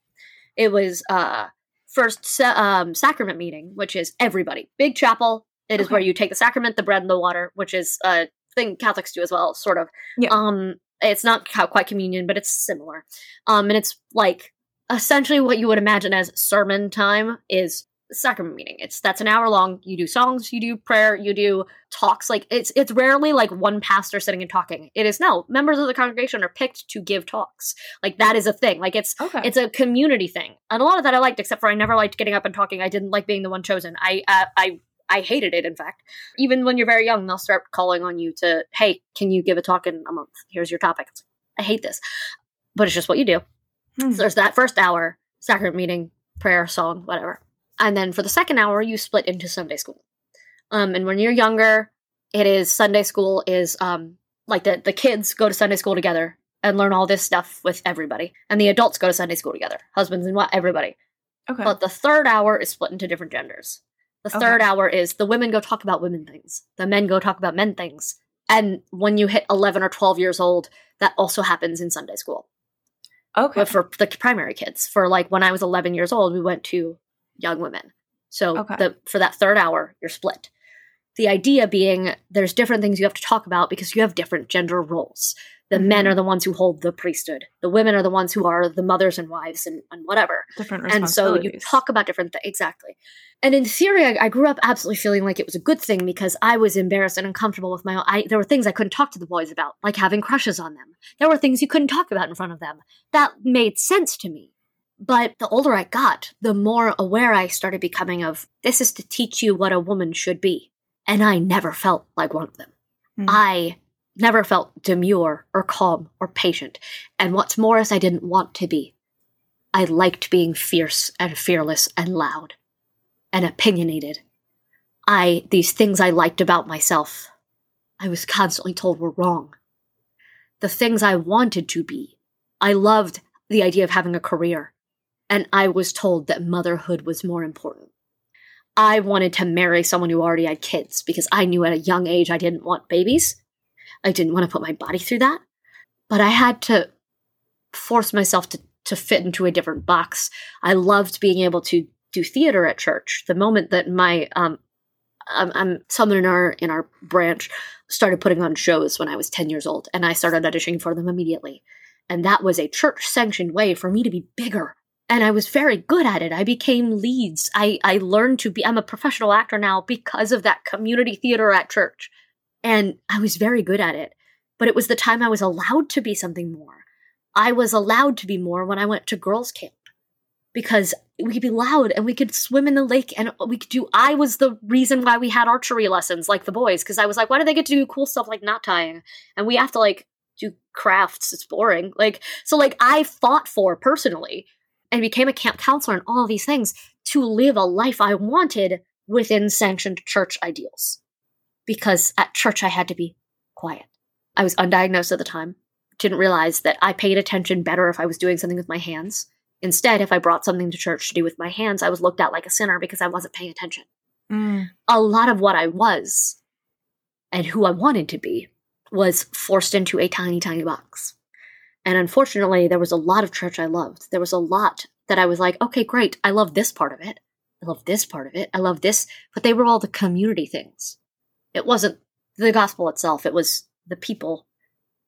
A: It was uh first um, sacrament meeting, which is everybody, big chapel. It is
B: Okay.
A: where you take the sacrament, the bread, and the water, which is a thing Catholics do as well, sort of.
B: Yeah.
A: Um, it's not quite communion, but it's similar. Um, and it's like essentially what you would imagine as sermon time is sacrament meeting. It's that's an hour long. You do songs, you do prayer, you do talks. Like it's it's rarely like one pastor sitting and talking. It is no members of the congregation are picked to give talks. Like that is a thing. Like it's
B: Okay.
A: it's a community thing, and a lot of that I liked. Except for I never liked getting up and talking. I didn't like being the one chosen. I uh, I I hated it. In fact, even when you're very young, they'll start calling on you to, hey, can you give a talk in a month? Here's your topic. I hate this, but it's just what you do.
B: Hmm.
A: So there's that first hour, sacrament meeting, prayer, song, whatever. And then for the second hour, you split into Sunday school. Um, and when you're younger, it is Sunday school is um like the the kids go to Sunday school together and learn all this stuff with everybody, and the adults go to Sunday school together, husbands and what everybody.
B: okay.
A: But the third hour is split into different genders. The
B: Okay.
A: third hour is the women go talk about women things, the men go talk about men things. And when you hit 11 or 12 years old, that also happens in Sunday school
B: okay.
A: but for the primary kids for like when i was 11 years old we went to young women. So
B: Okay.
A: the for that third hour you're split. The idea being there's different things you have to talk about because you have different gender roles. The men
B: Mhm.
A: are the ones who hold the priesthood. The women are the ones who are the mothers and wives and, and whatever.
B: Different responsibilities.
A: and so you talk about different things exactly. And in theory I, I grew up absolutely feeling like it was a good thing because i was embarrassed and uncomfortable with my own I, there were things i couldn't talk to the boys about like having crushes on them. There were things you couldn't talk about in front of them. That made sense to me but the older i got the more aware i started becoming of this is to teach you what a woman should be and i never felt like one of them
B: Hmm.
A: i never felt demure or calm or patient and what's more is i didn't want to be I liked being fierce and fearless and loud and opinionated. I these things I liked about myself I was constantly told were wrong. The things I wanted to be. I loved the idea of having a career, and I was told that motherhood was more important. I wanted to marry someone who already had kids because I knew at a young age I didn't want babies. I didn't want to put my body through that. But I had to force myself to, to fit into a different box. I loved being able to do theater at church. The moment that my um, I'm, I'm someone in our in our branch started putting on shows when I was 10 years old, and I started auditioning for them immediately. And that was a church sanctioned way for me to be bigger. And I was very good at it. I became leads. I, I learned to be, I'm a professional actor now because of that community theater at church. And I was very good at it. But it was the time I was allowed to be something more. I was allowed to be more when I went to girls' camp because we could be loud and we could swim in the lake and we could do i was the reason why we had archery lessons like the boys because i was like why do they get to do cool stuff like knot tying and we have to like do crafts it's boring like so like i fought for personally and became a camp counselor and all these things to live a life i wanted within sanctioned church ideals because at church i had to be quiet i was undiagnosed at the time didn't realize that i paid attention better if i was doing something with my hands Instead, if I brought something to church to do with my hands, I was looked at like a sinner because I wasn't paying attention. Mm. A lot of what I was and who I wanted to be was forced into a tiny, tiny box. And unfortunately, there was a lot of church I loved. There was a lot that I was like, okay, great. I love this part of it. I love this part of it. I love this. But they were all the community things. It wasn't the gospel itself. It was the people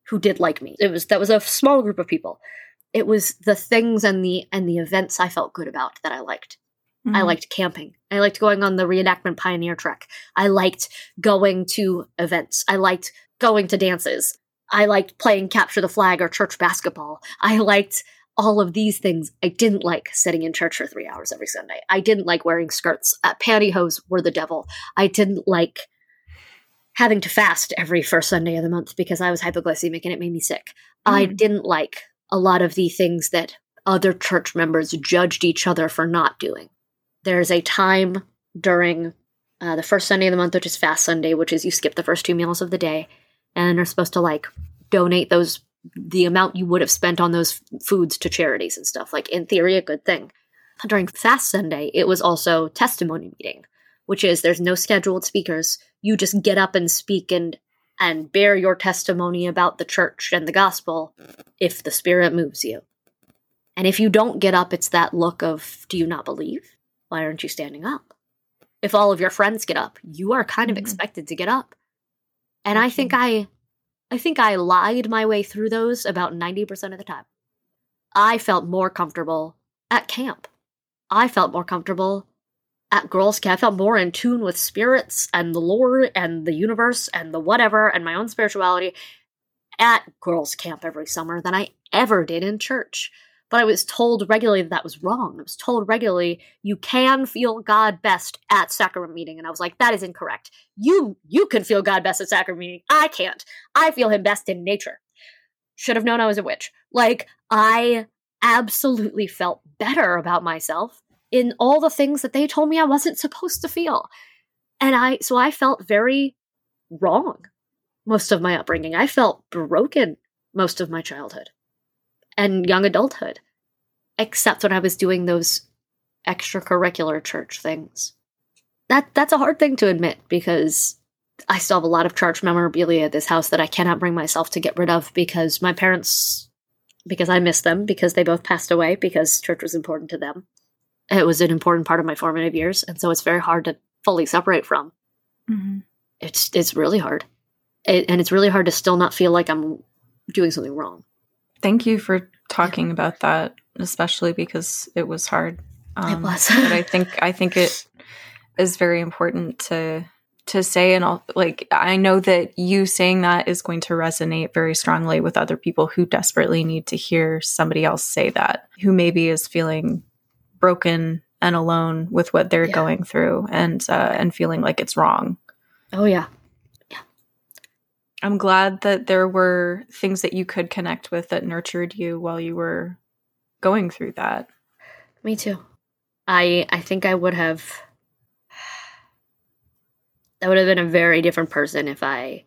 A: who did like me. It was, that was a small group of people it was the things and the and the events I felt good about that I liked. Mm-hmm. I liked camping. I liked going on the reenactment pioneer trek. I liked going to events. I liked going to dances. I liked playing capture the flag or church basketball. I liked all of these things. I didn't like sitting in church for three hours every Sunday. I didn't like wearing skirts. Uh, pantyhose were the devil. I didn't like having to fast every first Sunday of the month because I was hypoglycemic and it made me sick. Mm. I didn't like a lot of the things that other church members judged each other for not doing. There's a time during uh, the first Sunday of the month, which is Fast Sunday, which is you skip the first two meals of the day and are supposed to like donate those the amount you would have spent on those foods to charities and stuff. Like in theory, a good thing. During Fast Sunday, it was also testimony meeting, which is there's no scheduled speakers. You just get up and speak and and bear your testimony about the church and the gospel if the Spirit moves you. And if you don't get up, it's that look of, do you not believe? Why aren't you standing up? If all of your friends get up, you are kind of mm-hmm. expected to get up. And I think I I think I lied my way through those about 90% of the time. I felt more comfortable at camp. I felt more comfortable at Girls Camp, I felt more in tune with spirits and the Lord and the universe and the whatever and my own spirituality at Girls Camp every summer than I ever did in church. But I was told regularly that that was wrong. I was told regularly you can feel God best at sacrament meeting, and I was like, that is incorrect. You you can feel God best at sacrament meeting. I can't. I feel Him best in nature. Should have known I was a witch. Like I absolutely felt better about myself in all the things that they told me I wasn't supposed to feel. And I, so I felt very wrong most of my upbringing. I felt broken most of my childhood and young adulthood, except when I was doing those extracurricular church things. That that's a hard thing to admit because I still have a lot of church memorabilia at this house that I cannot bring myself to get rid of because my parents because I miss them because they both passed away because church was important to them it was an important part of my formative years, and so it's very hard to fully separate from. Mm-hmm. It's it's really hard, it, and it's really hard to still not feel like I'm doing something wrong.
B: Thank you for talking yeah. about that, especially because it was hard.
A: Um, it was,
B: but I think I think it is very important to to say and all like I know that you saying that is going to resonate very strongly with other people who desperately need to hear somebody else say that who maybe is feeling broken and alone with what they're yeah. going through and uh, and feeling like it's wrong.
A: Oh yeah. Yeah.
B: I'm glad that there were things that you could connect with that nurtured you while you were going through that.
A: Me too. I I think I would have I would have been a very different person if I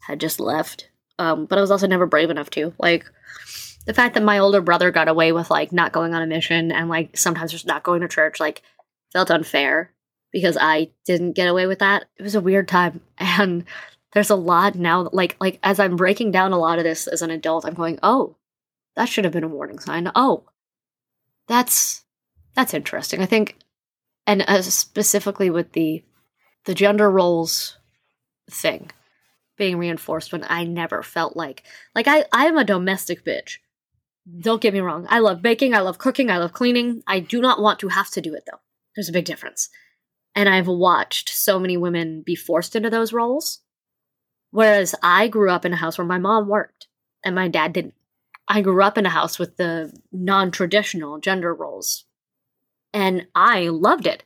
A: had just left. Um, but I was also never brave enough to. Like the fact that my older brother got away with like not going on a mission and like sometimes just not going to church, like felt unfair because I didn't get away with that. It was a weird time. And there's a lot now like like as I'm breaking down a lot of this as an adult, I'm going, oh, that should have been a warning sign. Oh, that's that's interesting. I think, and uh, specifically with the the gender roles thing being reinforced when I never felt like like I I am a domestic bitch. Don't get me wrong. I love baking, I love cooking, I love cleaning. I do not want to have to do it though. There's a big difference. And I've watched so many women be forced into those roles. Whereas I grew up in a house where my mom worked and my dad didn't. I grew up in a house with the non traditional gender roles. And I loved it.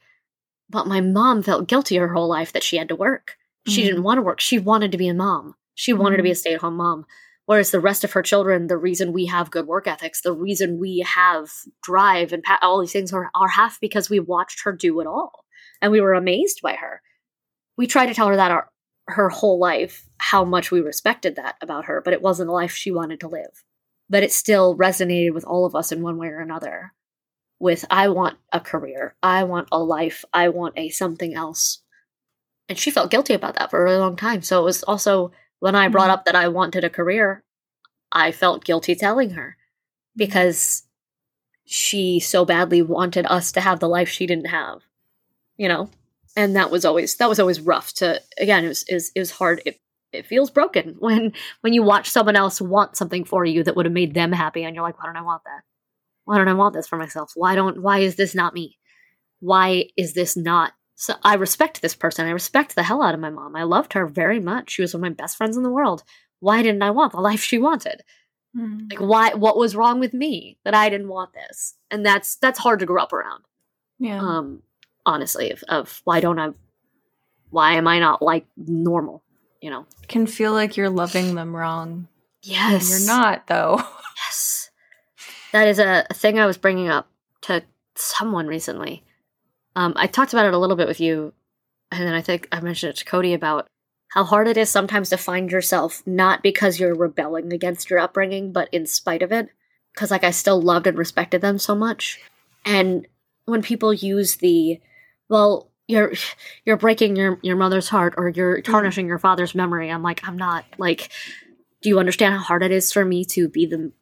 A: But my mom felt guilty her whole life that she had to work. She mm-hmm. didn't want to work. She wanted to be a mom. She wanted mm-hmm. to be a mm-hmm. stay at home mom. Whereas the rest of her children, the reason we have good work ethics, the reason we have drive and pa- all these things are, are half because we watched her do it all. And we were amazed by her. We tried to tell her that our, her whole life, how much we respected that about her, but it wasn't a life she wanted to live but it still resonated with all of us in one way or another with I want a career, I want a life, I want a something else. And she felt guilty about that for a really long time. So it was also when I brought mm-hmm. up that I wanted a career, I felt guilty telling her because she so badly wanted us to have the life she didn't have. You know? And that was always that was always rough to again, it was it was hard. It it feels broken when when you watch someone else want something for you that would have made them happy and you're like why don't i want that? Why don't i want this for myself? Why don't why is this not me? Why is this not so i respect this person. I respect the hell out of my mom. I loved her very much. She was one of my best friends in the world. Why didn't i want the life she wanted? Mm-hmm. like why what was wrong with me that i didn't want this? And that's that's hard to grow up around.
B: Yeah.
A: Um honestly of, of why don't i why am i not like normal you know?
B: Can feel like you're loving them wrong.
A: Yes
B: you're not though.
A: Yes. That is a, a, thing i was bringing up to someone recently. Um, i talked about it a little bit with you and then i think i mentioned it to cody about how hard it is sometimes to find yourself not because you're rebelling against your upbringing but in spite of it. Because like i still loved and respected them so much. And when people use the well you're you're breaking your your mother's heart or you're mm-hmm. tarnishing your father's memory. I'm like i'm not like do you understand how hard it is for me to be the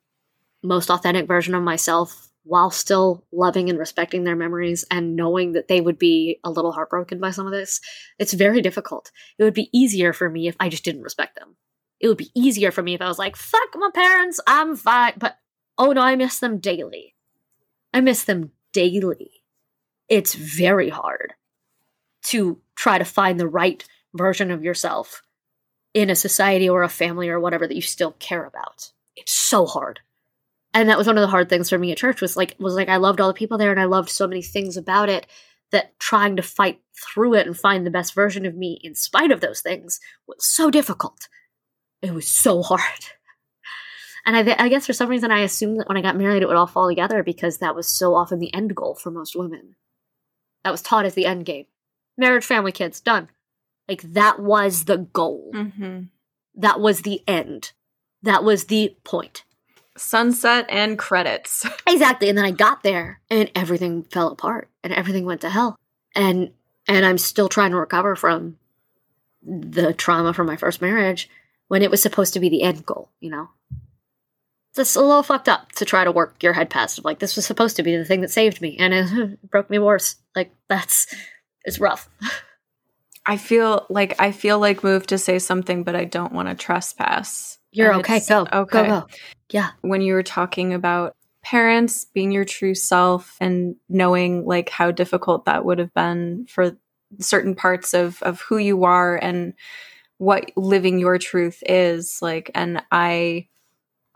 A: most authentic version of myself while still loving and respecting their memories and knowing that they would be a little heartbroken by some of this? It's very difficult. It would be easier for me if i just didn't respect them. It would be easier for me if i was like fuck my parents i'm fine but oh no i miss them daily. I miss them daily it's very hard to try to find the right version of yourself in a society or a family or whatever that you still care about. It's so hard. And that was one of the hard things for me at church was like was like I loved all the people there and I loved so many things about it that trying to fight through it and find the best version of me in spite of those things was so difficult. It was so hard. And I, I guess for some reason I assumed that when I got married it would all fall together because that was so often the end goal for most women. That was taught as the end game marriage, family, kids, done. Like that was the goal.
B: Mm-hmm.
A: That was the end. That was the point.
B: Sunset and credits.
A: exactly. And then I got there and everything fell apart and everything went to hell. And and I'm still trying to recover from the trauma from my first marriage when it was supposed to be the end goal, you know? It's a little fucked up to try to work your head past. Like, this was supposed to be the thing that saved me, and it broke me worse. Like, that's it's rough.
B: I feel like I feel like moved to say something, but I don't want to trespass.
A: You're and okay. Go. Okay. Go, go. Yeah.
B: When you were talking about parents being your true self and knowing like how difficult that would have been for certain parts of of who you are and what living your truth is like and I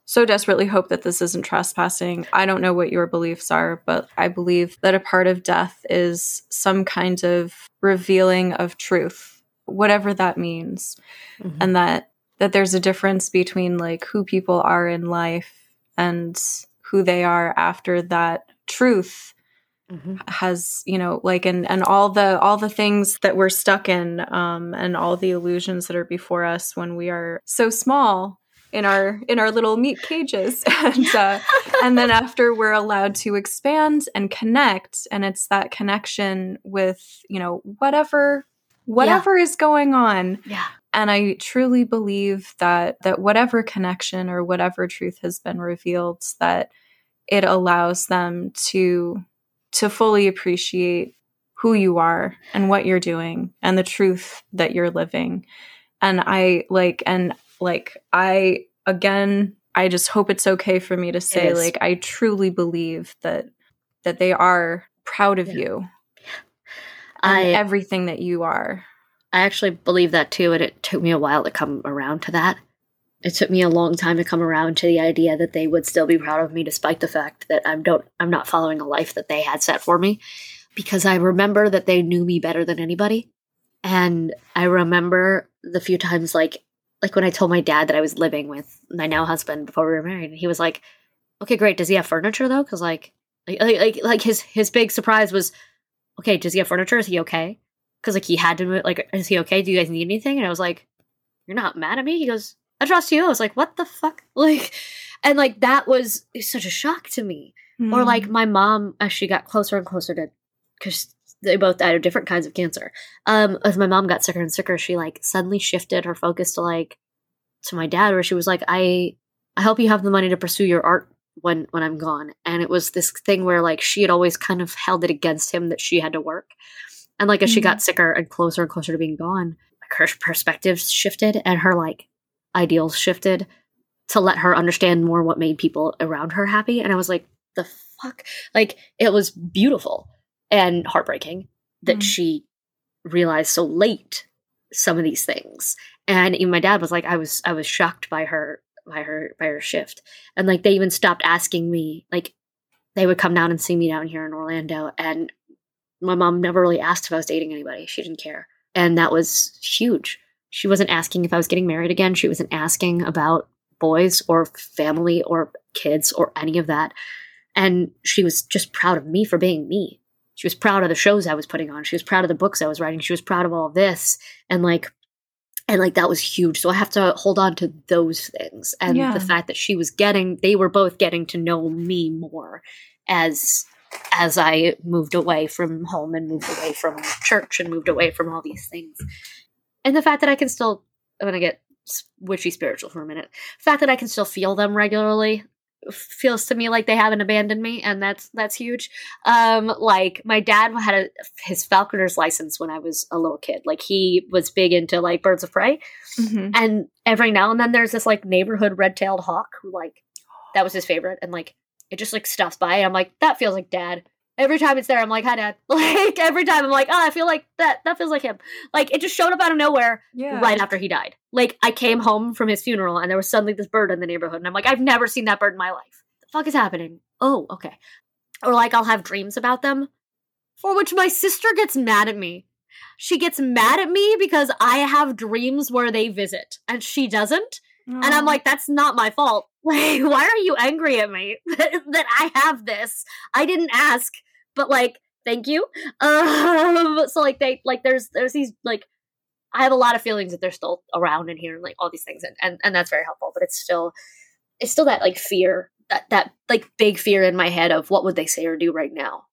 B: so desperately hope that this isn't trespassing. I don't know what your beliefs are, but I believe that a part of death is some kind of revealing of truth, whatever that means. Mm-hmm. And that that there's a difference between like who people are in life and who they are after that truth mm-hmm. has you know like and and all the all the things that we're stuck in um and all the illusions that are before us when we are so small in our in our little meat cages. And uh, and then after we're allowed to expand and connect and it's that connection with you know whatever whatever yeah. is going on.
A: Yeah.
B: And i truly believe that that whatever connection or whatever truth has been revealed that it allows them to to fully appreciate who you are and what you're doing and the truth that you're living. And i like and like I again I just hope it's okay for me to say like I truly believe that that they are proud of yeah. you. I everything that you are.
A: I actually believe that too and it took me a while to come around to that. It took me a long time to come around to the idea that they would still be proud of me despite the fact that I'm don't I'm not following a life that they had set for me because I remember that they knew me better than anybody. And I remember the few times like like when I told my dad that I was living with my now husband before we were married, he was like, "Okay, great. Does he have furniture though? Because like, like, like, like his his big surprise was, okay, does he have furniture? Is he okay? Because like he had to move. like, is he okay? Do you guys need anything? And I was like, you're not mad at me. He goes, I trust you. I was like, what the fuck? Like, and like that was such a shock to me. Mm. Or like hmm. my mom, as she got closer and closer to, because they both died of different kinds of cancer. Um, as my mom got sicker and sicker, she like suddenly shifted her focus to like to my dad, where she was like, "I, I hope you have the money to pursue your art when when I'm gone." And it was this thing where like she had always kind of held it against him that she had to work, and like as mm-hmm. she got sicker and closer and closer to being gone, like her perspectives shifted and her like ideals shifted to let her understand more what made people around her happy. And I was like, the fuck, like it was beautiful and heartbreaking that mm. she realized so late some of these things. And even my dad was like, I was I was shocked by her by her by her shift. And like they even stopped asking me, like they would come down and see me down here in Orlando. And my mom never really asked if I was dating anybody. She didn't care. And that was huge. She wasn't asking if I was getting married again. She wasn't asking about boys or family or kids or any of that. And she was just proud of me for being me she was proud of the shows I was putting on. She was proud of the books I was writing. She was proud of all of this. And like, and like that was huge. So I have to hold on to those things. And yeah. the fact that she was getting, they were both getting to know me more as, as I moved away from home and moved away from church and moved away from all these things. And the fact that I can still, I'm going to get witchy spiritual for a minute. The fact that I can still feel them regularly feels to me like they haven't abandoned me and that's that's huge. Um like my dad had a, his falconer's license when i was a little kid. Like he was big into like birds of prey. Mm-hmm. and every now and then there's this like neighborhood red-tailed hawk who like that was his favorite and like it just like stuffs by and i'm like that feels like dad every time it's there, I'm like, hi, dad. Like every time I'm like, oh, I feel like that that feels like him. Like it just showed up out of nowhere yeah. right after he died. Like I came home from his funeral and there was suddenly this bird in the neighborhood, and I'm like, I've never seen that bird in my life. The fuck is happening? Oh, okay. Or like I'll have dreams about them, for which my sister gets mad at me. She gets mad at me because I have dreams where they visit and she doesn't. And I'm like, that's not my fault. Like, why are you angry at me that I have this? I didn't ask but like thank you. Um so like they like there's there's these like i have a lot of feelings that they're still around in here and like all these things and, and and that's very helpful but it's still it's still that like fear that that like big fear in my head of what would they say or do right now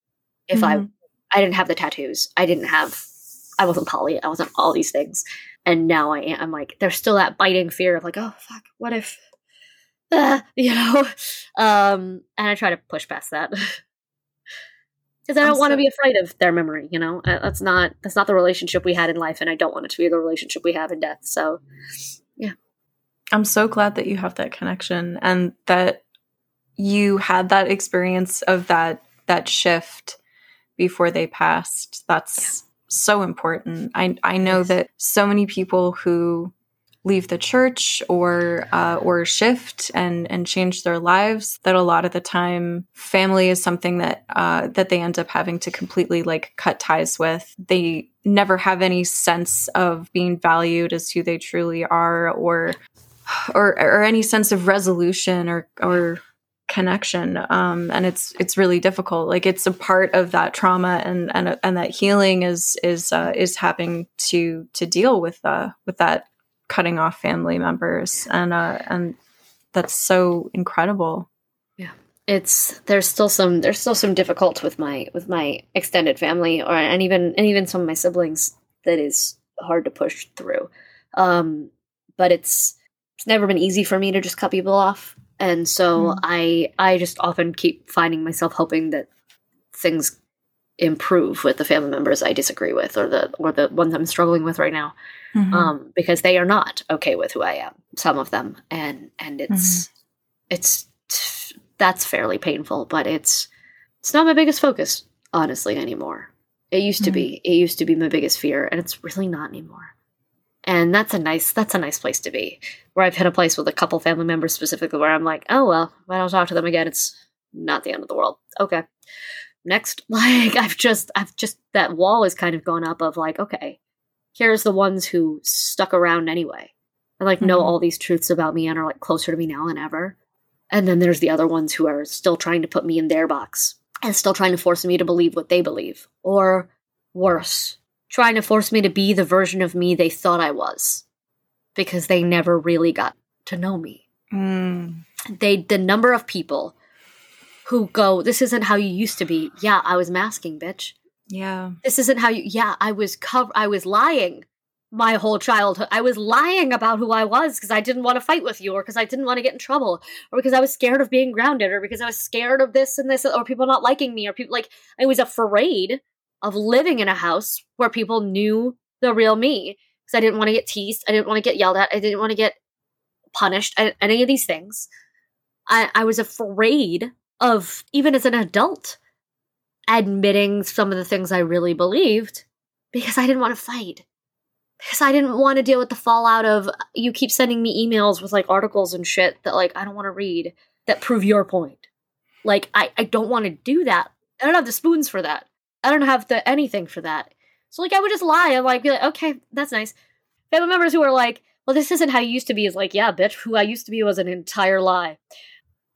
A: if mm-hmm. i i didn't have the tattoos i didn't have i wasn't poly i wasn't all these things and now i am I'm like there's still that biting fear of like oh fuck what if uh, you know? Um and i try to push past that because I don't want to be afraid of their memory. You know, that's not that's not the relationship we had in life, and I don't want it to be the relationship we have in death. So, yeah,
B: I'm so glad that you have that connection and that you had that experience of that that shift before they passed. That's yeah. so important. I I know yes. that so many people who leave the church or uh, or shift and and change their lives that a lot of the time family is something that uh, that they end up having to completely like cut ties with. They never have any sense of being valued as who they truly are or or or any sense of resolution or or connection. Um, and it's it's really difficult. Like it's a part of that trauma and and and that healing is is uh, is having to to deal with uh with that cutting off family members and uh and that's so incredible.
A: Yeah. It's there's still some there's still some difficult with my with my extended family or and even and even some of my siblings that is hard to push through. Um but it's it's never been easy for me to just cut people off. And so mm. i i just often keep finding myself hoping that things improve with the family members i disagree with or the or the ones i'm struggling with right now mm-hmm. um because they are not okay with who i am some of them and and it's mm-hmm. it's that's fairly painful but it's it's not my biggest focus honestly anymore it used mm-hmm. to be it used to be my biggest fear and it's really not anymore and that's a nice that's a nice place to be where i've hit a place with a couple family members specifically where i'm like oh well if i don't talk to them again it's not the end of the world okay next like i've just i've just that wall is kind of gone up of like okay here's the ones who stuck around anyway and like mm-hmm. know all these truths about me and are like closer to me now than ever and then there's the other ones who are still trying to put me in their box and still trying to force me to believe what they believe or worse trying to force me to be the version of me they thought I was because they never really got to know me. Mm. They the number of people who go, "This isn't how you used to be." Yeah, I was masking, bitch.
B: Yeah.
A: This isn't how you Yeah, I was cover I was lying my whole childhood. I was lying about who I was because I didn't want to fight with you or because I didn't want to get in trouble or because I was scared of being grounded or because I was scared of this and this or people not liking me or people like I was afraid of living in a house where people knew the real me because I didn't want to get teased. I didn't want to get yelled at. I didn't want to get punished. any of these things. I, I was afraid of, even as an adult, admitting some of the things I really believed because I didn't want to fight. Because I didn't want to deal with the fallout of you keep sending me emails with like articles and shit that like I don't want to read that prove your point. Like I, I don't want to do that. I don't have the spoons for that. I don't have the anything for that. So like I would just lie and like be like, okay, that's nice. Family members who are like, well, this isn't how you used to be is like, yeah, bitch, who I used to be was an entire lie.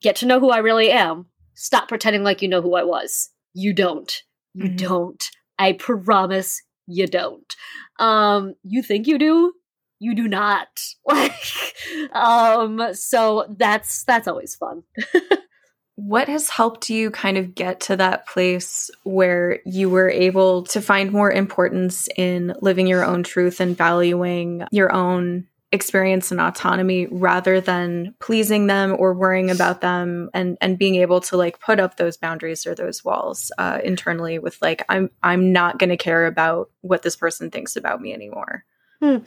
A: Get to know who I really am. Stop pretending like you know who I was. You don't. You mm-hmm. don't. I promise you don't. Um, you think you do? You do not. Like, um, so that's that's always fun.
B: what has helped you kind of get to that place where you were able to find more importance in living your own truth and valuing your own experience and autonomy rather than pleasing them or worrying about them and and being able to like put up those boundaries or those walls uh, internally with like i'm i'm not going to care about what this person thinks about me anymore hmm.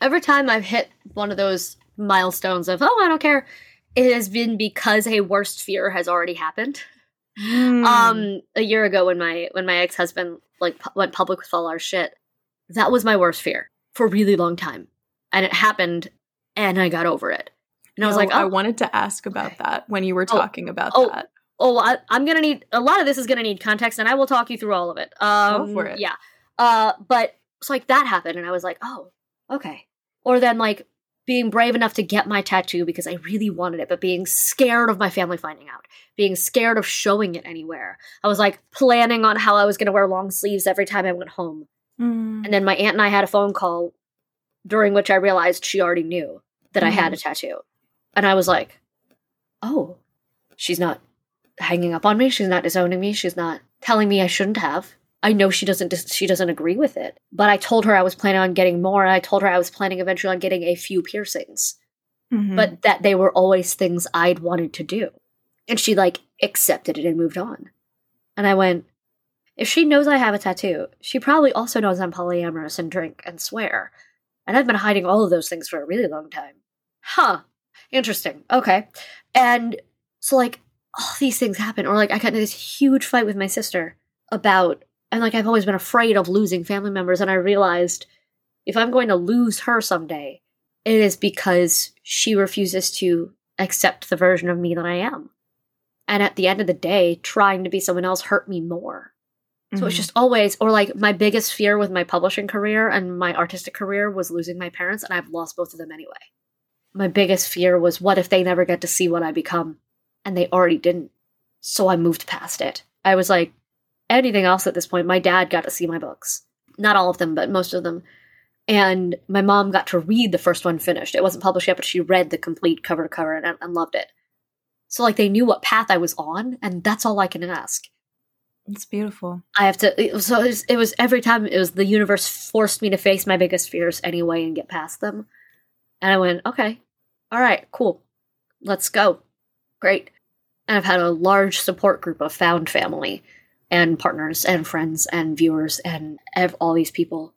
A: every time i've hit one of those milestones of oh i don't care it has been because a worst fear has already happened. Mm. Um, a year ago when my when my ex husband like pu- went public with all our shit, that was my worst fear for a really long time, and it happened, and I got over it. And I was like, oh,
B: I wanted to ask about okay. that when you were oh, talking oh, about oh, that.
A: Oh, I, am gonna need a lot of this is gonna need context, and I will talk you through all of it. Um,
B: Go for it.
A: Yeah. Uh, but it's like that happened, and I was like, oh, okay. Or then like being brave enough to get my tattoo because I really wanted it, but being scared of my family finding out, being scared of showing it anywhere. I was like planning on how I was going to wear long sleeves every time I went home. Mm. And then my aunt and I had a phone call during which I realized she already knew that mm. I had a mm-hmm. tattoo. And I was like, oh, she's not hanging up on me. She's not disowning me. She's not telling me I shouldn't have. I know she doesn't she doesn't agree with it. But I told her I was planning on getting more. And I told her I was planning eventually on getting a few piercings. Mm-hmm. But that they were always things I'd wanted to do. And she like accepted it and moved on. And I went, if she knows I have a tattoo, she probably also knows I'm polyamorous and drink and swear. And I've been hiding all of those things for a really long time. Huh. Interesting. Okay. And so like all these things happen. Or like I got into this huge fight with my sister about and like I've always been afraid of losing family members and I realized if I'm going to lose her someday, it is because she refuses to accept the version of me that I am. And at the end of the day, trying to be someone else hurt me more. So mm-hmm. it's just always, or like my biggest fear with my publishing career and my artistic career was losing my parents, and I've lost both of them anyway. My biggest fear was what if they never get to see what I become? and they already didn't. So I moved past it. I was like, anything else at this point, my dad got to see my books. Not all of them, but most of them. And my mom got to read the first one finished. It wasn't published yet, but she read the complete cover to cover and, and loved it. So, like, they knew what path I was on, and that's all I can ask.
B: It's beautiful.
A: I have to. So it was, it was every time it was the universe forced me to face my biggest fears anyway and get past them. And I went, okay, all right, cool, let's go, great. And I've had a large support group of found family and partners and friends and viewers and ev- all these people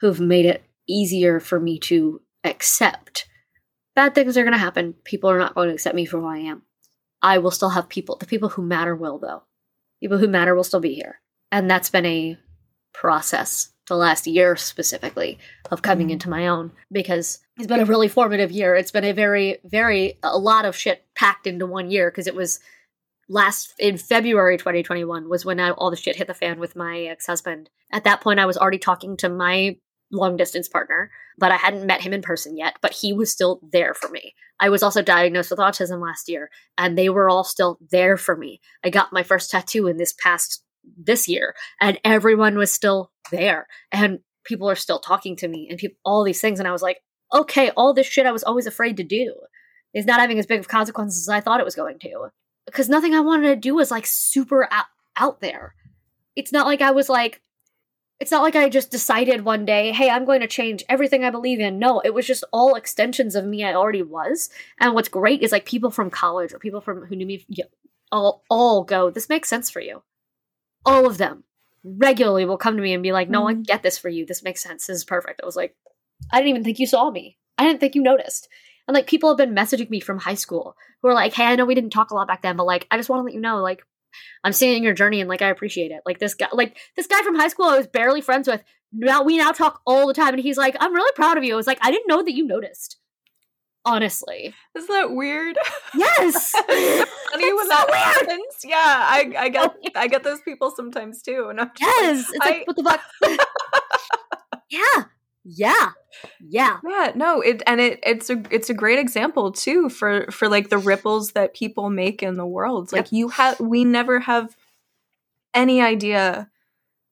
A: who've made it easier for me to accept. Bad things are going to happen. People are not going to accept me for who I am. I will still have people. The people who matter will, though people who matter will still be here. And that's been a process the last year specifically of coming mm-hmm. into my own because it's been a really formative year. It's been a very, very, a lot of shit packed into one year because it was last in February 2021 was when I, all the shit hit the fan with my ex husband. At that point, I was already talking to my long distance partner, but I hadn't met him in person yet, but he was still there for me. I was also diagnosed with autism last year, and they were all still there for me. I got my first tattoo in this past this year, and everyone was still there, and people are still talking to me, and people, all these things, and I was like, okay, all this shit I was always afraid to do is not having as big of consequences as I thought it was going to, because nothing I wanted to do was like super out, out there. It's not like I was like it's not like I just decided one day, hey, I'm going to change everything I believe in. No, it was just all extensions of me I already was. And what's great is like people from college or people from who knew me all all go, this makes sense for you. All of them regularly will come to me and be like, no, I mm-hmm. get this for you. This makes sense. This is perfect. I was like, I didn't even think you saw me. I didn't think you noticed. And like people have been messaging me from high school who are like, hey, I know we didn't talk a lot back then, but like, I just want to let you know, like, I'm seeing your journey and like I appreciate it. Like this guy, like this guy from high school, I was barely friends with. Now we now talk all the time, and he's like, "I'm really proud of you." I was like, "I didn't know that you noticed." Honestly,
B: is that weird?
A: Yes,
B: funny when so that weird. happens. Yeah, I I get I get those people sometimes too, and I'm
A: yes, like, it's I, like what the fuck. yeah, yeah. Yeah.
B: Yeah no it and it it's a it's a great example too for for like the ripples that people make in the world. Like yep. you have we never have any idea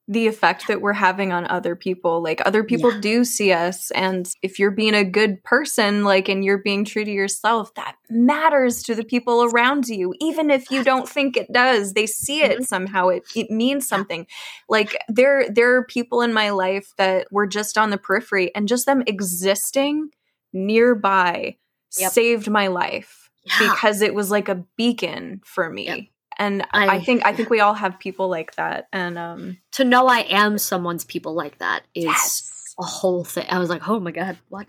B: the effect that we're having on other people. Like other people yeah. do see us and if you're being a good person like and you're being true to yourself, that matters to the people around you even if you don't think it does. They see it mm-hmm. somehow. It it means something. Like there there are people in my life that were just on the periphery and just them existing nearby yep. saved my life yeah. because it was like a beacon for me. Yep and I, I, think I think we all have people like that. And um,
A: to know I am someone's people like that is yes. a whole thing. I was like, oh my god, what?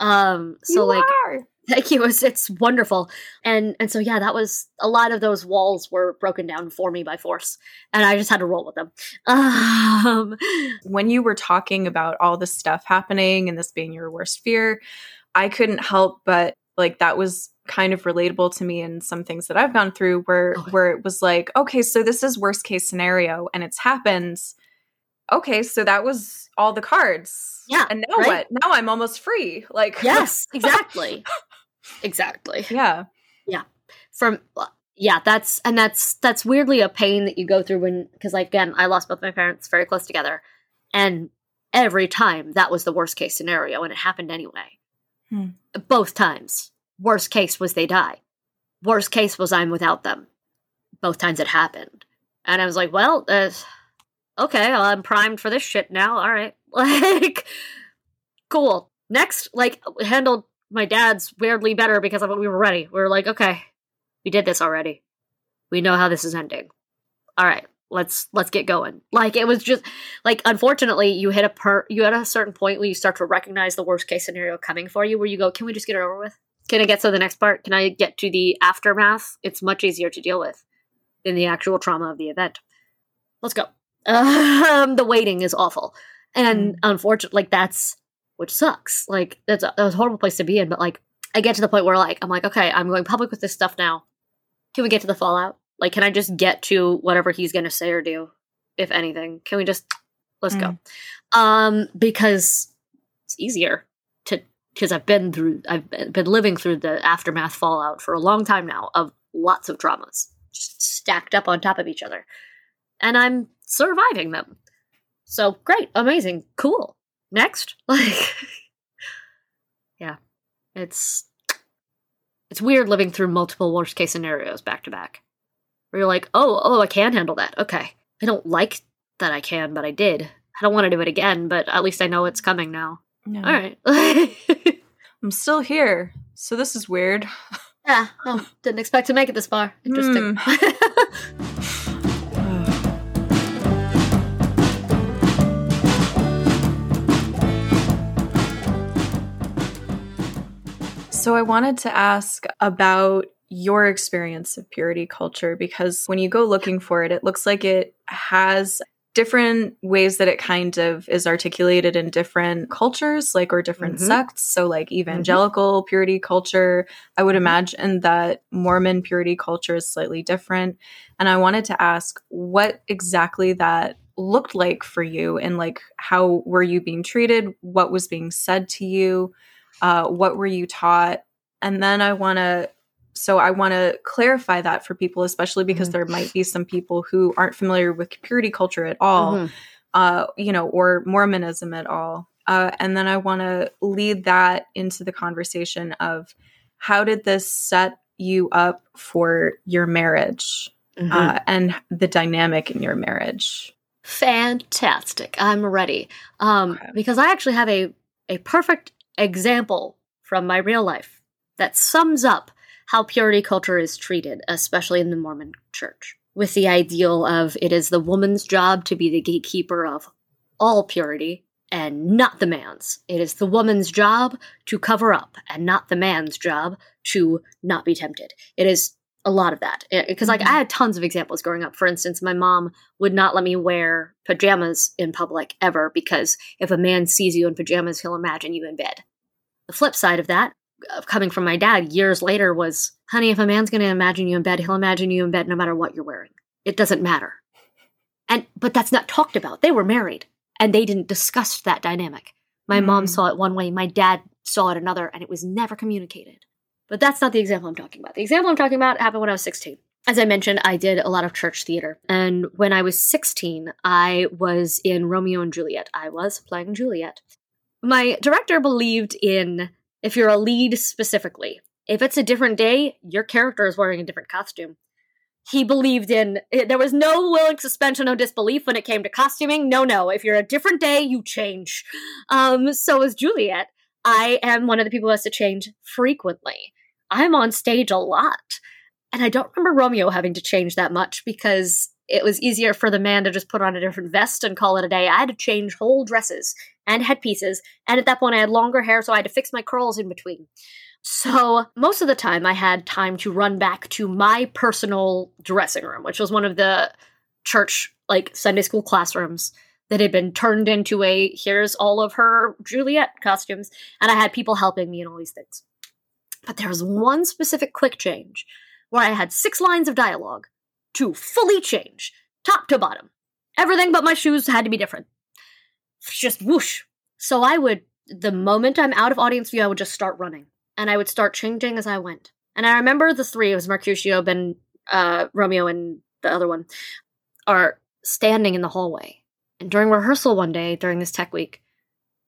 A: Um, so you like, are. thank you. It's it's wonderful. And and so yeah, that was a lot of those walls were broken down for me by force, and I just had to roll with them. Um,
B: when you were talking about all this stuff happening and this being your worst fear, I couldn't help but like that was kind of relatable to me and some things that I've gone through where okay. where it was like, okay, so this is worst case scenario and it's happened. Okay, so that was all the cards.
A: Yeah.
B: And now right? what? Now I'm almost free. Like
A: Yes, exactly. exactly.
B: Yeah.
A: Yeah. From uh, yeah, that's and that's that's weirdly a pain that you go through when because like again, I lost both my parents very close together. And every time that was the worst case scenario and it happened anyway. Hmm. Both times. Worst case was they die. Worst case was I'm without them. Both times it happened. And I was like, well, uh, okay, well, I'm primed for this shit now. All right. Like, cool. Next, like, handled my dad's weirdly better because of we were ready. We were like, okay, we did this already. We know how this is ending. All right, let's let's get going. Like it was just like unfortunately you hit a per you at a certain point where you start to recognize the worst case scenario coming for you where you go, can we just get it over with? Can I get to the next part? Can I get to the aftermath? It's much easier to deal with than the actual trauma of the event. Let's go. Um, the waiting is awful, and mm. unfortunately, like that's which sucks. Like that's a, that's a horrible place to be in. But like, I get to the point where like I'm like, okay, I'm going public with this stuff now. Can we get to the fallout? Like, can I just get to whatever he's going to say or do, if anything? Can we just let's mm. go? Um, because it's easier to because I've been through I've been living through the aftermath fallout for a long time now of lots of traumas just stacked up on top of each other. And I'm surviving them. So great, amazing, cool. Next. Like Yeah. It's it's weird living through multiple worst case scenarios back to back. Where you're like, oh, oh, I can handle that. Okay. I don't like that I can, but I did. I don't want to do it again, but at least I know it's coming now. No. All right.
B: I'm still here. So this is weird.
A: Yeah. Oh, didn't expect to make it this far. Interesting. Mm.
B: So I wanted to ask about your experience of purity culture because when you go looking for it, it looks like it has different ways that it kind of is articulated in different cultures, like or different mm-hmm. sects. So, like mm-hmm. evangelical mm-hmm. purity culture, I would mm-hmm. imagine that Mormon purity culture is slightly different. And I wanted to ask what exactly that looked like for you and like how were you being treated? What was being said to you? Uh, what were you taught? And then I want to, so I want to clarify that for people, especially because mm-hmm. there might be some people who aren't familiar with purity culture at all, mm-hmm. uh, you know, or Mormonism at all. Uh, and then I want to lead that into the conversation of how did this set you up for your marriage mm-hmm. uh, and the dynamic in your marriage?
A: Fantastic. I'm ready. Um, okay. Because I actually have a, a perfect example from my real life that sums up how purity culture is treated, especially in the Mormon church, with the ideal of it is the woman's job to be the gatekeeper of all purity and not the man's. It is the woman's job to cover up and not the man's job to not be tempted. It is a lot of that because like mm-hmm. i had tons of examples growing up for instance my mom would not let me wear pajamas in public ever because if a man sees you in pajamas he'll imagine you in bed the flip side of that coming from my dad years later was honey if a man's going to imagine you in bed he'll imagine you in bed no matter what you're wearing it doesn't matter and but that's not talked about they were married and they didn't discuss that dynamic my mm-hmm. mom saw it one way my dad saw it another and it was never communicated but that's not the example I'm talking about. The example I'm talking about happened when I was 16. As I mentioned, I did a lot of church theater. And when I was 16, I was in Romeo and Juliet. I was playing Juliet. My director believed in if you're a lead specifically, if it's a different day, your character is wearing a different costume. He believed in there was no willing suspension of disbelief when it came to costuming. No, no. If you're a different day, you change. Um, so is Juliet. I am one of the people who has to change frequently. I'm on stage a lot. And I don't remember Romeo having to change that much because it was easier for the man to just put on a different vest and call it a day. I had to change whole dresses and headpieces. And at that point, I had longer hair, so I had to fix my curls in between. So most of the time, I had time to run back to my personal dressing room, which was one of the church, like Sunday school classrooms that had been turned into a here's all of her Juliet costumes. And I had people helping me and all these things. But there was one specific quick change where I had six lines of dialogue to fully change, top to bottom. Everything but my shoes had to be different. Just whoosh. So I would, the moment I'm out of audience view, I would just start running. And I would start changing as I went. And I remember the three, it was Mercutio, Ben, uh, Romeo, and the other one, are standing in the hallway. And during rehearsal one day, during this tech week,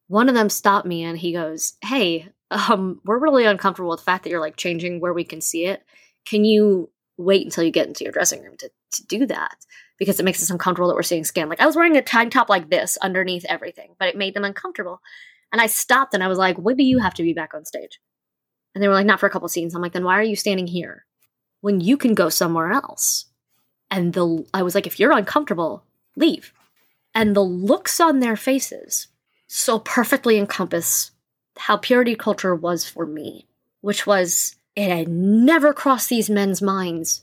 A: one of them stopped me and he goes, Hey, um, we're really uncomfortable with the fact that you're like changing where we can see it. Can you wait until you get into your dressing room to, to do that? Because it makes us uncomfortable that we're seeing skin. Like I was wearing a tank top like this underneath everything, but it made them uncomfortable. And I stopped and I was like, when do you have to be back on stage? And they were like, not for a couple scenes. I'm like, then why are you standing here when you can go somewhere else? And the I was like, if you're uncomfortable, leave. And the looks on their faces so perfectly encompass how purity culture was for me, which was it had never crossed these men's minds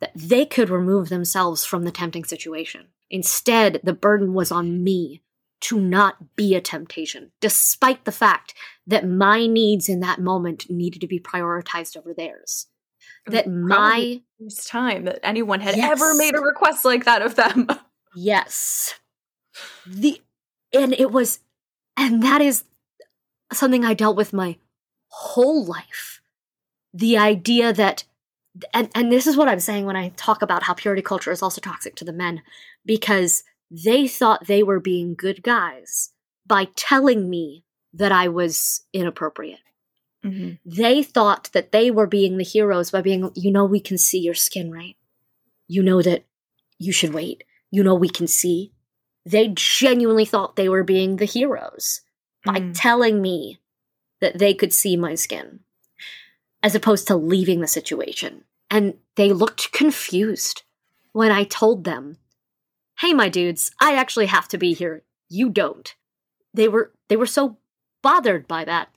A: that they could remove themselves from the tempting situation. Instead, the burden was on me to not be a temptation, despite the fact that my needs in that moment needed to be prioritized over theirs. That my
B: first time that anyone had yes. ever made a request like that of them.
A: yes. The and it was and that is something I dealt with my whole life. The idea that and and this is what I'm saying when I talk about how purity culture is also toxic to the men because they thought they were being good guys by telling me that I was inappropriate. Mm-hmm. They thought that they were being the heroes by being, you know, we can see your skin, right? You know that you should wait. You know, we can see. They genuinely thought they were being the heroes by mm. telling me that they could see my skin, as opposed to leaving the situation. And they looked confused when I told them, hey, my dudes, I actually have to be here. You don't. They were they were so bothered by that.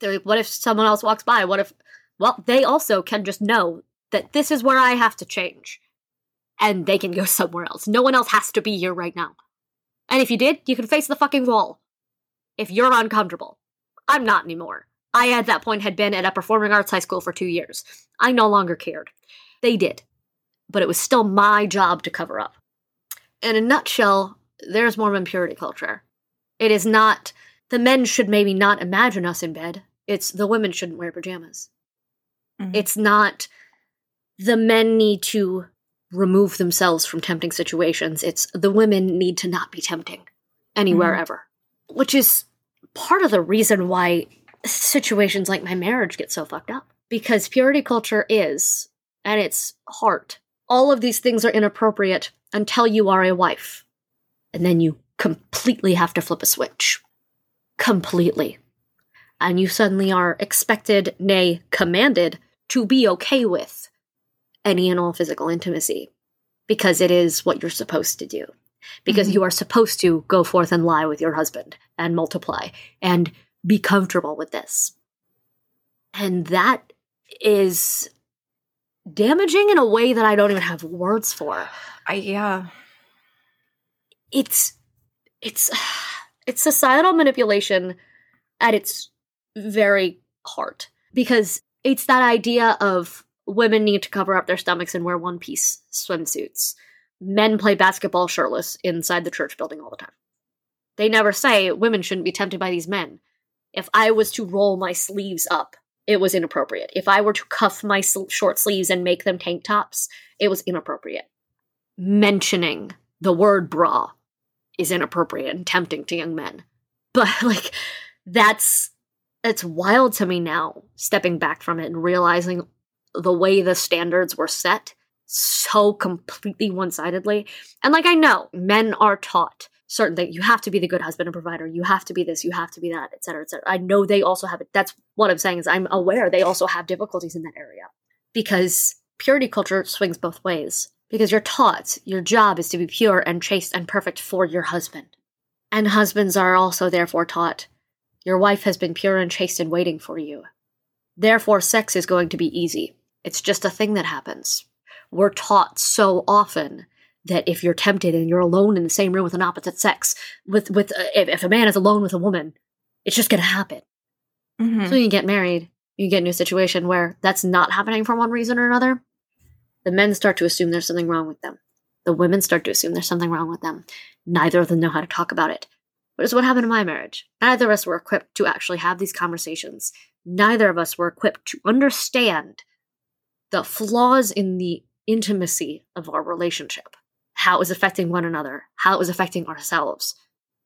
A: They're like, what if someone else walks by? What if well, they also can just know that this is where I have to change. And they can go somewhere else. No one else has to be here right now. And if you did, you can face the fucking wall. If you're uncomfortable. I'm not anymore. I, at that point, had been at a performing arts high school for two years. I no longer cared. They did. But it was still my job to cover up. In a nutshell, there's Mormon purity culture. It is not, the men should maybe not imagine us in bed. It's the women shouldn't wear pajamas. Mm-hmm. It's not, the men need to remove themselves from tempting situations. It's the women need to not be tempting anywhere mm-hmm. ever, which is part of the reason why situations like my marriage get so fucked up. Because purity culture is, at its heart, all of these things are inappropriate until you are a wife. And then you completely have to flip a switch. Completely. And you suddenly are expected, nay, commanded, to be okay with any and all physical intimacy because it is what you're supposed to do. Because mm-hmm. you are supposed to go forth and lie with your husband and multiply and be comfortable with this. And that is damaging in a way that I don't even have words for.
B: I yeah.
A: It's it's it's societal manipulation at its very heart because it's that idea of women need to cover up their stomachs and wear one piece swimsuits. Men play basketball shirtless inside the church building all the time. They never say women shouldn't be tempted by these men. If I was to roll my sleeves up it was inappropriate. If I were to cuff my sl- short sleeves and make them tank tops, it was inappropriate. Mentioning the word bra is inappropriate and tempting to young men. But like that's it's wild to me now stepping back from it and realizing the way the standards were set so completely one-sidedly. And like I know men are taught certain things. You have to be the good husband and provider. You have to be this. You have to be that, et cetera, et cetera. I know they also have it. That's what I'm saying is I'm aware they also have difficulties in that area because purity culture swings both ways. Because you're taught your job is to be pure and chaste and perfect for your husband. And husbands are also therefore taught your wife has been pure and chaste and waiting for you. Therefore, sex is going to be easy. It's just a thing that happens. We're taught so often that if you're tempted and you're alone in the same room with an opposite sex, with with uh, if, if, a man is alone with a woman, it's just gonna happen. Mm-hmm. So you get married, you get into a situation where that's not happening for one reason or another. The men start to assume there's something wrong with them. The women start to assume there's something wrong with them. Neither of them know how to talk about it. But it's what happened in my marriage. Neither of us were equipped to actually have these conversations. Neither of us were equipped to understand the flaws in the intimacy of our relationship how it was affecting one another, how it was affecting ourselves,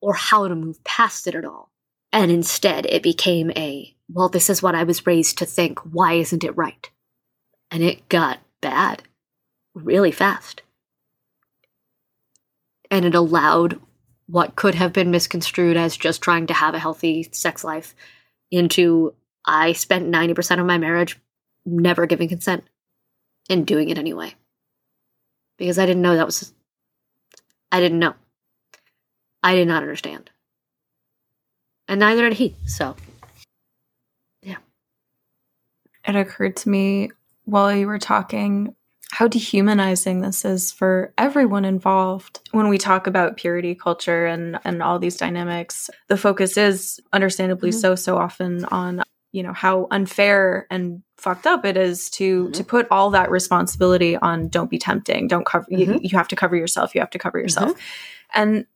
A: or how to move past it at all. And instead, it became a, well, this is what I was raised to think. Why isn't it right? And it got bad really fast. And it allowed what could have been misconstrued as just trying to have a healthy sex life into I spent 90% of my marriage never giving consent and doing it anyway. Because I didn't know that was I didn't know. I did not understand. And neither did he. So, yeah.
B: It occurred to me while you were talking how dehumanizing this is for everyone involved when we talk about purity culture and and all these dynamics the focus is understandably mm-hmm. so so often on you know how unfair and fucked up it is to mm-hmm. to put all that responsibility on don't be tempting don't cover mm-hmm. you, you, have to cover yourself you have to cover yourself mm-hmm. and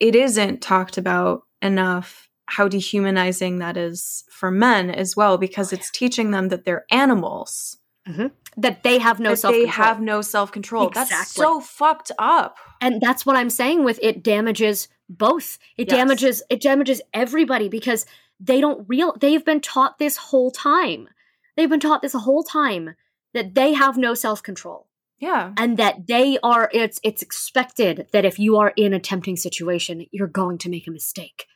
B: it isn't talked about enough how dehumanizing that is for men as well because it's teaching them that they're animals mm-hmm.
A: that they have no self
B: they have no self-control
A: Exactly.
B: that's so fucked up
A: and that's what i'm saying with it damages both it
B: Yes.
A: damages it damages everybody because they don't real they've been taught this whole time. They've been taught this whole time that they have no self-control.
B: Yeah.
A: And that they are it's it's expected that if you are in a tempting situation you're going to make a mistake.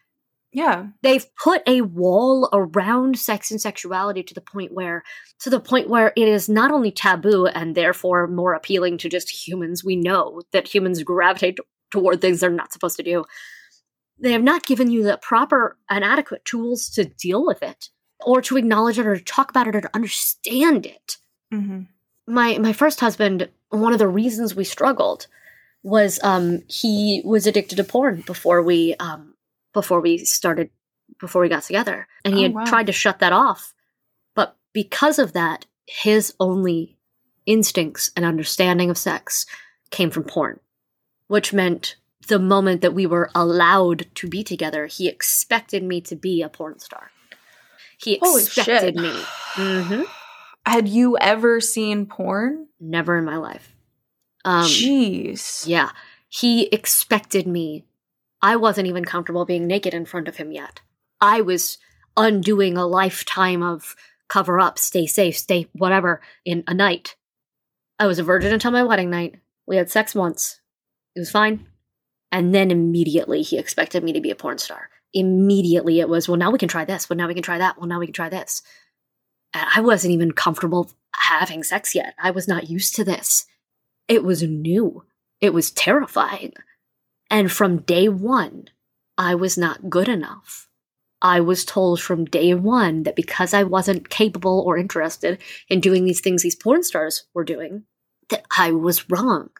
B: Yeah.
A: They've put a wall around sex and sexuality to the point where to the point where it is not only taboo and therefore more appealing to just humans. We know that humans gravitate toward things they're not supposed to do they have not given you the proper and adequate tools to deal with it or to acknowledge it or to talk about it or to understand it
B: mm-hmm.
A: my my first husband one of the reasons we struggled was um he was addicted to porn before we um before we started before we got together and he
B: Oh,
A: had
B: wow.
A: tried to shut that off but because of that his only instincts and understanding of sex came from porn which meant the moment that we were allowed to be together he expected me to be a porn star he expected me hmm
B: had you ever seen porn
A: never in my life um
B: jeez
A: Yeah. He expected me. I wasn't even comfortable being naked in front of him yet. I was undoing a lifetime of cover up, stay safe, stay whatever in a night. I was a virgin until my wedding night. We had sex once. It was fine. And then immediately he expected me to be a porn star. Immediately it was, well, now we can try this. Well, now we can try that. Well, now we can try this. And I wasn't even comfortable having sex yet. I was not used to this. It was new. It was terrifying. And from day one, I was not good enough. I was told from day one that because I wasn't capable or interested in doing these things these porn stars were doing, that I was wrong.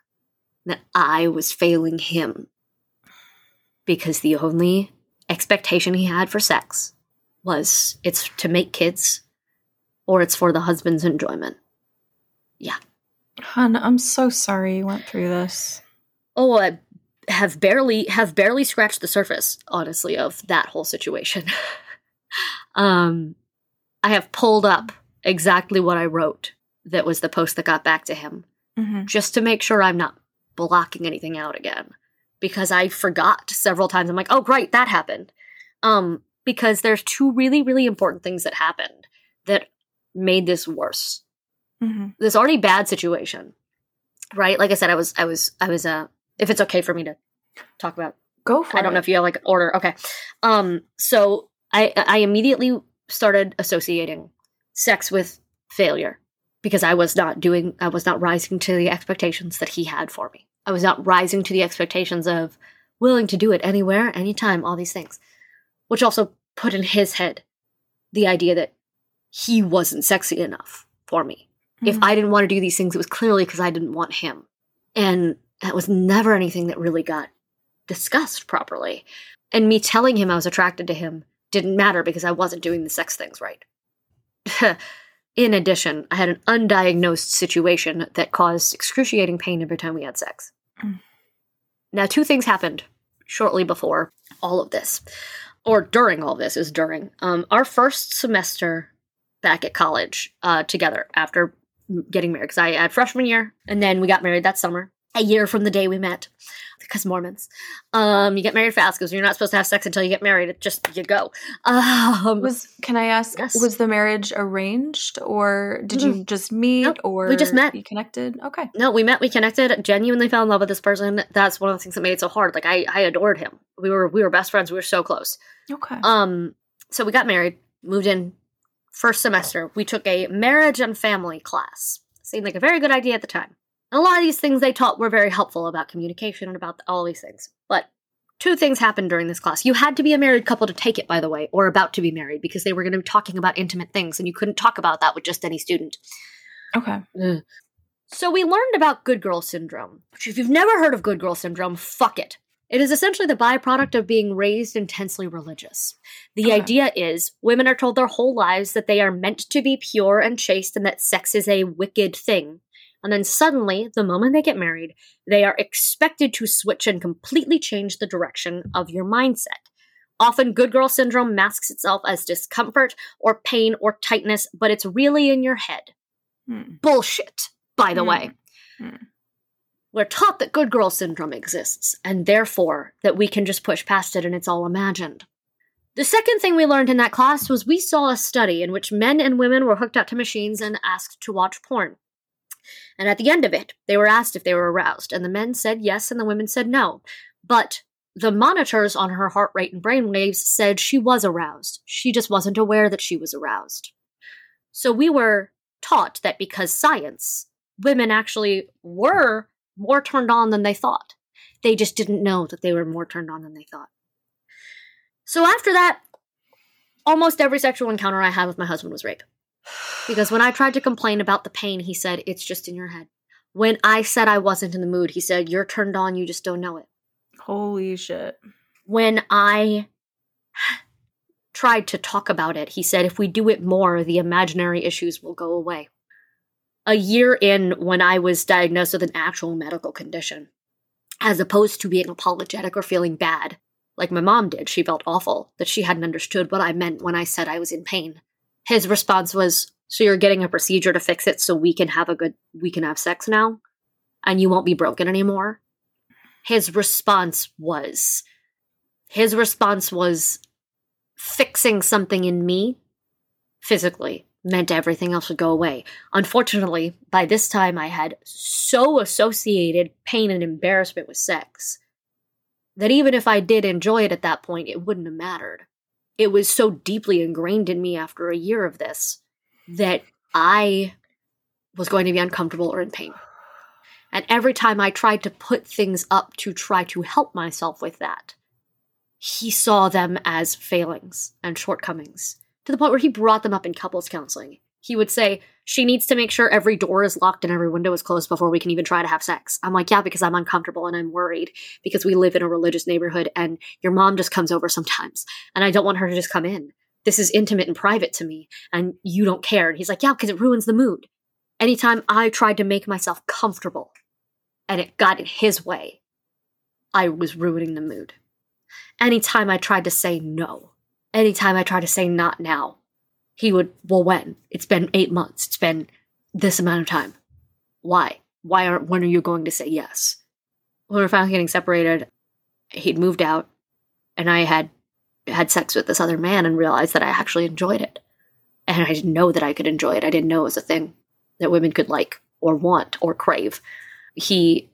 A: That I was failing him. Because the only expectation he had for sex was it's to make kids or it's for the husband's enjoyment. Yeah.
B: Hun i'm so sorry you went through this
A: Oh, I have barely have barely scratched the surface, honestly, of that whole situation. um, I have pulled up exactly what I wrote. That was the post that got back to him,
B: mm-hmm.
A: just to make sure I'm not blocking anything out again, because I forgot several times. I'm like, oh, great, that happened. Um, because there's two really, really important things that happened that made this worse
B: Mm-hmm.
A: this already bad situation right like i said i was i was i was uh if it's okay for me to talk about
B: go for
A: i
B: it
A: don't know if you have like an order okay um so i i immediately started associating sex with failure because i was not doing i was not rising to the expectations that he had for me i was not rising to the expectations of willing to do it anywhere anytime all these things which also put in his head the idea that he wasn't sexy enough for me if
B: Mhm.
A: I didn't want to do these things, it was clearly because I didn't want him. And that was never anything that really got discussed properly. And me telling him I was attracted to him didn't matter because I wasn't doing the sex things right. In addition, I had an undiagnosed situation that caused excruciating pain every time we had sex. Now, two things happened shortly before all of this, or during all this, is during. Um, our first semester back at college uh, together after getting married because I had freshman year and then we got married that summer, a year from the day we met. Because Mormons, um, you get married fast because you're not supposed to have sex until you get married. It just you go. Um,
B: was can i ask
A: Yes.
B: was the marriage arranged or did you just meet
A: Nope,
B: or
A: we just met.
B: you connected okay
A: no, we met, we connected, genuinely fell in love with this person. That's one of the things that made it so hard. Like I, I adored him. We were we were best friends. We were so close.
B: okay
A: Um, so we got married, moved in first semester. We took a marriage and family class. Seemed like a very good idea at the time. And a lot of these things they taught were very helpful about communication and about all these things. But two things happened during this class. You had to be a married couple to take it, by the way, or about to be married, because they were going to be talking about intimate things, and you couldn't talk about that with just any student.
B: okay
A: Ugh. So we learned about good girl syndrome. Which if you've never heard of good girl syndrome, fuck it. It is essentially the byproduct of being raised intensely religious. The
B: Okay.
A: idea is women are told their whole lives that they are meant to be pure and chaste and that sex is a wicked thing. And then suddenly, the moment they get married, they are expected to switch and completely change the direction of your mindset. Often, good girl syndrome masks itself as discomfort or pain or tightness, but it's really in your head. Mm. Bullshit, by the mm. way. Mm. We're taught that good girl syndrome exists, and therefore that we can just push past it and it's all imagined. The second thing we learned in that class was we saw a study in which men and women were hooked up to machines and asked to watch porn. And at the end of it, they were asked if they were aroused, and the men said yes and the women said no. But the monitors on her heart rate and brain waves said she was aroused. She just wasn't aware that she was aroused. So we were taught that because science, women actually were more turned on than they thought. They just didn't know that they were more turned on than they thought. So after that, almost every sexual encounter I had with my husband was rape. Because when I tried to complain about the pain, he said, It's just in your head. When I said I wasn't in the mood, he said, You're turned on, you just don't know it.
B: Holy shit.
A: When I tried to talk about it, he said, If we do it more, the imaginary issues will go away a year in when I was diagnosed with an actual medical condition, as opposed to being apologetic or feeling bad, like my mom did. She felt awful that she hadn't understood what I meant when I said I was in pain. His response was, So you're getting a procedure to fix it so we can have a good, we can have sex now? And you won't be broken anymore? His response was, his response was fixing something in me physically meant everything else would go away. Unfortunately, by this time I had so associated pain and embarrassment with sex that even if I did enjoy it at that point, it wouldn't have mattered. It was so deeply ingrained in me after a year of this that I was going to be uncomfortable or in pain. And every time I tried to put things up to try to help myself with that, he saw them as failings and shortcomings to the point where he brought them up in couples counseling. He would say, She needs to make sure every door is locked and every window is closed before we can even try to have sex. I'm like, Yeah, because I'm uncomfortable and I'm worried because we live in a religious neighborhood and your mom just comes over sometimes and I don't want her to just come in. This is intimate and private to me and you don't care. And he's like, Yeah, because it ruins the mood. Anytime I tried to make myself comfortable and it got in his way, I was ruining the mood. Anytime I tried to say no, anytime I tried to say not now, he would, well, when? It's been eight months. It's been this amount of time. Why? Why aren't, when are you going to say yes? When we were finally getting separated, he'd moved out and I had had sex with this other man and realized that I actually enjoyed it. And I didn't know that I could enjoy it. I didn't know it was a thing that women could like or want or crave. He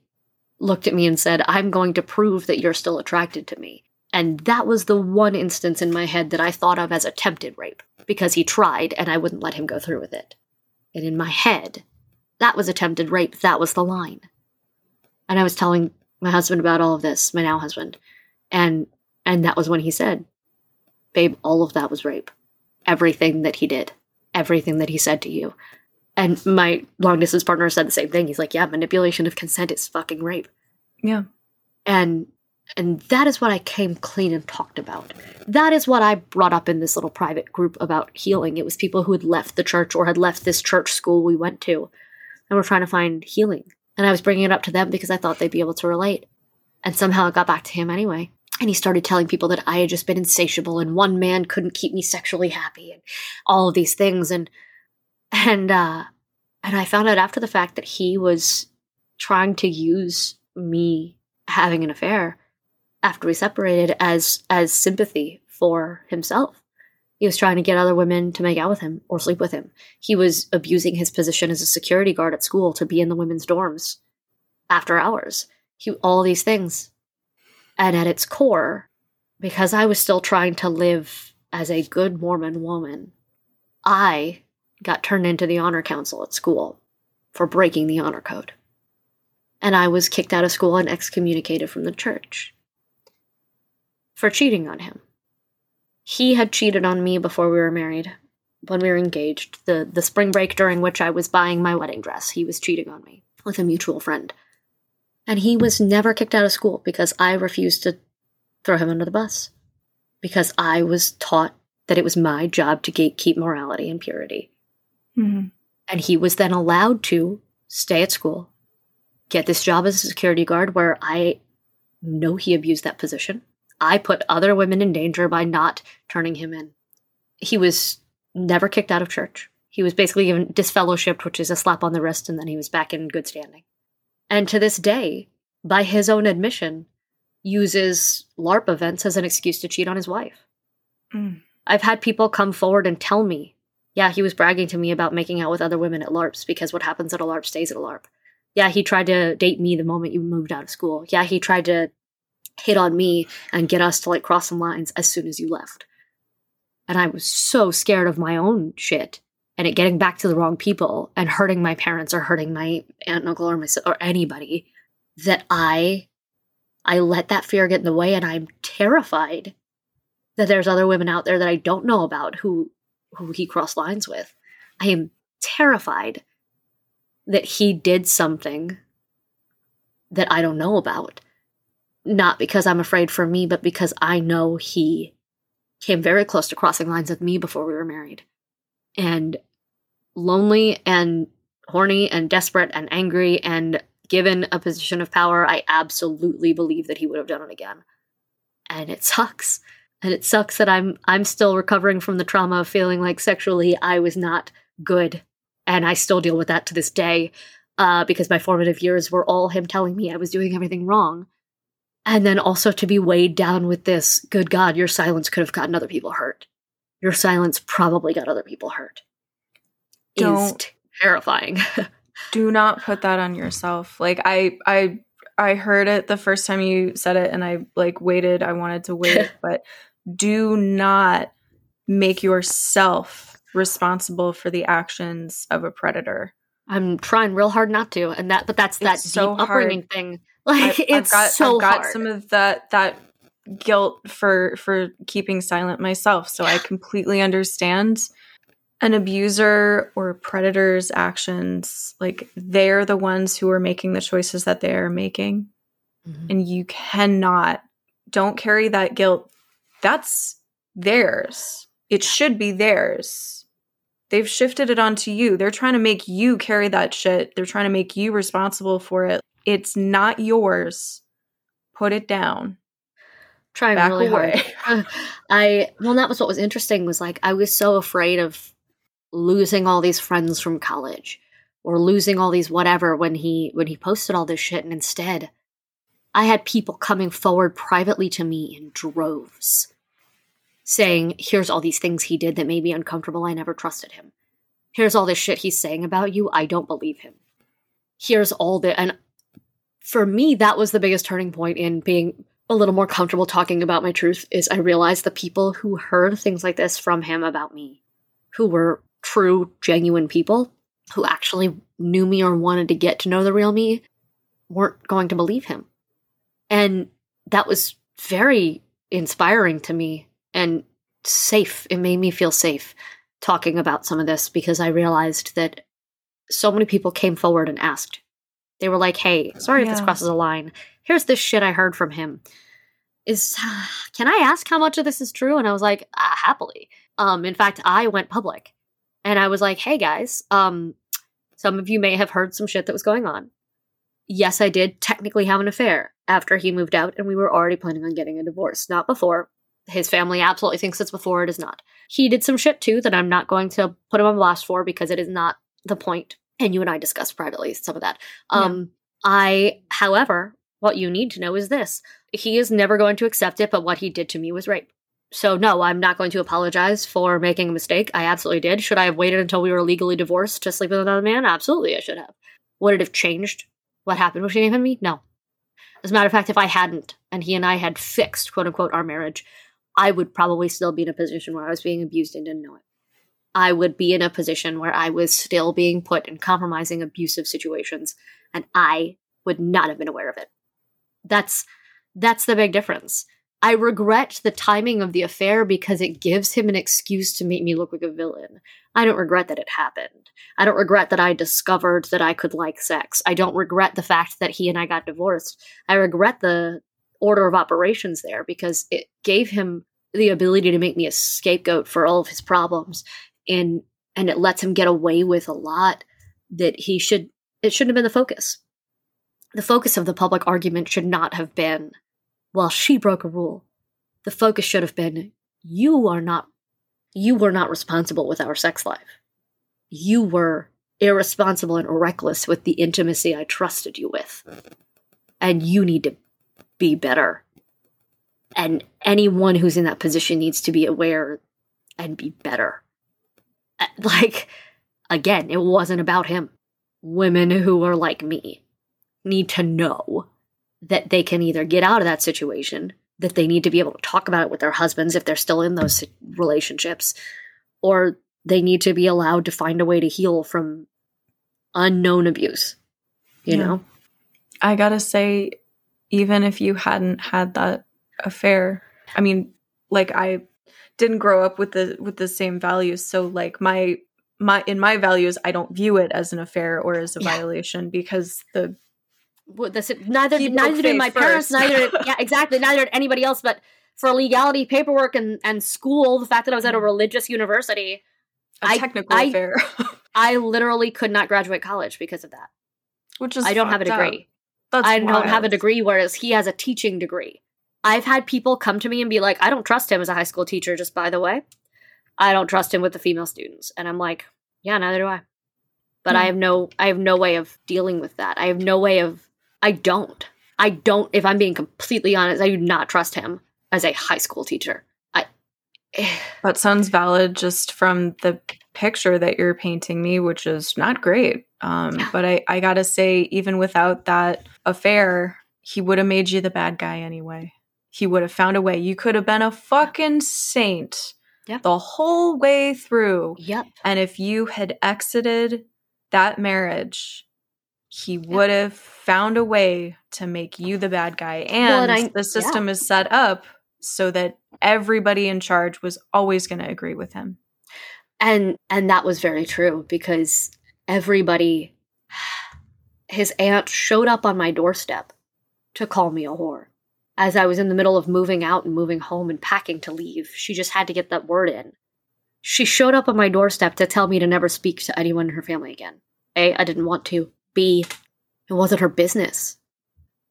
A: looked at me and said, I'm going to prove that you're still attracted to me. And that was the one instance in my head that I thought of as attempted rape, because he tried and I wouldn't let him go through with it. And in my head, that was attempted rape. That was the line. And I was telling my husband about all of this, my now husband. And and that was when he said, Babe, all of that was rape. Everything that he did. Everything that he said to you. And my long distance partner said the same thing. He's like, Yeah, manipulation of consent is fucking rape.
B: Yeah.
A: And and that is what I came clean and talked about. That is what I brought up in this little private group about healing. It was people who had left the church or had left this church school we went to and were trying to find healing. And I was bringing it up to them because I thought they'd be able to relate. And somehow it got back to him anyway. And he started telling people that I had just been insatiable and one man couldn't keep me sexually happy and all of these things. And, and, uh, and I found out after the fact that he was trying to use me having an affair after we separated as as sympathy for himself. He was trying to get other women to make out with him or sleep with him. He was abusing his position as a security guard at school to be in the women's dorms after hours. He all these things. And at its core, because I was still trying to live as a good Mormon woman, I got turned into the honor council at school for breaking the honor code. And I was kicked out of school and excommunicated from the church for cheating on him. He had cheated on me before we were married, when we were engaged. The, the spring break during which I was buying my wedding dress, he was cheating on me with a mutual friend. And he was never kicked out of school because I refused to throw him under the bus. Because I was taught that it was my job to gatekeep morality and purity. Mm-hmm. And he was then allowed to stay at school, get this job as a security guard where I know he abused that position. I put other women in danger by not turning him in. He was never kicked out of church. He was basically given disfellowshipped, which is a slap on the wrist, and then he was back in good standing. And to this day, by his own admission, uses LARP events as an excuse to cheat on his wife. Mm. I've had people come forward and tell me, yeah, he was bragging to me about making out with other women at LARPs because what happens at a LARP stays at a LARP. Yeah, he tried to date me the moment you moved out of school. Yeah, he tried to hit on me and get us to like cross some lines as soon as you left. And I was so scared of my own shit and it getting back to the wrong people and hurting my parents or hurting my aunt and uncle or my or anybody that I I let that fear get in the way and I'm terrified that there's other women out there that I don't know about who who he crossed lines with. I am terrified that he did something that I don't know about. Not because I'm afraid for me, but because I know he came very close to crossing lines with me before we were married. And lonely and horny and desperate and angry and given a position of power, I absolutely believe that he would have done it again. And it sucks. And it sucks that I'm I'm still recovering from the trauma of feeling like sexually I was not good. And I still deal with that to this day. Uh, because my formative years were all him telling me I was doing everything wrong. And then also to be weighed down with this, good God, your silence could have gotten other people hurt. Your silence probably got other people hurt. Don't is terrifying.
B: do not put that on yourself. Like I I I heard it the first time you said it and I like waited. I wanted to wait, but do not make yourself responsible for the actions of a predator.
A: I'm trying real hard not to, and that but that's it's that so deep upbringing thing. Like I've, it's
B: got,
A: so
B: I've got
A: hard.
B: some of that that guilt for for keeping silent myself, so I completely understand an abuser or predator's actions, like they're the ones who are making the choices that they are making. Mm-hmm. And you cannot, don't carry that guilt. That's theirs. It should be theirs. They've shifted it onto you. They're trying to make you carry that shit. They're trying to make you responsible for it. It's not yours. Put it down
A: trying Back really away. hard. I well, that was what was interesting. Was like I was so afraid of losing all these friends from college or losing all these whatever when he when he posted all this shit and instead I had people coming forward privately to me in droves saying, Here's all these things he did that made me uncomfortable. I never trusted him. Here's all this shit he's saying about you. I don't believe him. Here's all the. And for me, that was the biggest turning point in being a little more comfortable talking about my truth. Is I realized the people who heard things like this from him about me, who were true, genuine people who actually knew me or wanted to get to know the real me weren't going to believe him. And that was very inspiring to me and safe. It made me feel safe talking about some of this because I realized that so many people came forward and asked. They were like, "Hey, sorry yeah. if this crosses a line. Here's this shit I heard from him. Is can I ask how much of this is true?" And I was like, uh, "Happily." Um, in fact, I went public and I was like, "Hey guys, um, some of you may have heard some shit that was going on. Yes, I did technically have an affair after he moved out, and we were already planning on getting a divorce, not before. His family absolutely thinks it's before. It is not. He did some shit too that I'm not going to put him on blast for because it is not the point. And you and I discussed privately some of that. Um, yeah. I, however, what you need to know is this: he is never going to accept it. But what he did to me was rape. So, no, I'm not going to apologize for making a mistake. I absolutely did. Should I have waited until we were legally divorced to sleep with another man? Absolutely, I should have. Would it have changed what happened between him and me? No. As a matter of fact, if I hadn't and he and I had fixed, quote unquote, our marriage, I would probably still be in a position where I was being abused and didn't know it. I would be in a position where I was still being put in compromising, abusive situations, and I would not have been aware of it. That's that's the big difference. I regret the timing of the affair because it gives him an excuse to make me look like a villain. I don't regret that it happened. I don't regret that I discovered that I could like sex. I don't regret the fact that he and I got divorced. I regret the order of operations there because it gave him the ability to make me a scapegoat for all of his problems and and it lets him get away with a lot that he should it shouldn't have been the focus. The focus of the public argument should not have been well, she broke a rule. The focus should have been you are not you were not responsible with our sex life. you were irresponsible and reckless with the intimacy I trusted you with. And you need to be better. And anyone who's in that position needs to be aware and be better. Like, again, it wasn't about him. Women who are like me need to know that they can either get out of that situation, that they need to be able to talk about it with their husbands if they're still in those relationships, or they need to be allowed to find a way to heal from unknown abuse. You yeah. know?
B: I gotta say, even if you hadn't had that affair, I mean, like I didn't grow up with the with the same values. So like my my in my values, I don't view it as an affair or as a yeah. violation because the
A: well, this, neither neither did my parents, neither yeah exactly neither did anybody else. But for legality, paperwork, and and school, the fact that I was at a mm. religious university,
B: a I, technical I, affair.
A: I literally could not graduate college because of that.
B: Which is
A: I don't have a degree. I wild. don't have a degree, whereas he has a teaching degree. I've had people come to me and be like, I don't trust him as a high school teacher, just by the way. I don't trust him with the female students. And I'm like, yeah, neither do I. But mm. I hmm. have no I have no way of dealing with that. I have no way of I don't. I don't if I'm being completely honest, I do not trust him as a high school teacher. I
B: That sounds valid just from the picture that you're painting me, which is not great. Um, yeah. but I, I gotta say, even without that affair, he would have made you the bad guy anyway he would have found a way. You could have been a fucking saint yep. the whole way through.
A: Yep.
B: And if you had exited that marriage, he yep. would have found a way to make you the bad guy. And, well, and I, the system yeah. is set up so that everybody in charge was always going to agree with him.
A: And and that was very true because everybody his aunt showed up on my doorstep to call me a whore as I was in the middle of moving out and moving home and packing to leave. She just had to get that word in. She showed up on my doorstep to tell me to never speak to anyone in her family again. A, I didn't want to. B, it wasn't her business.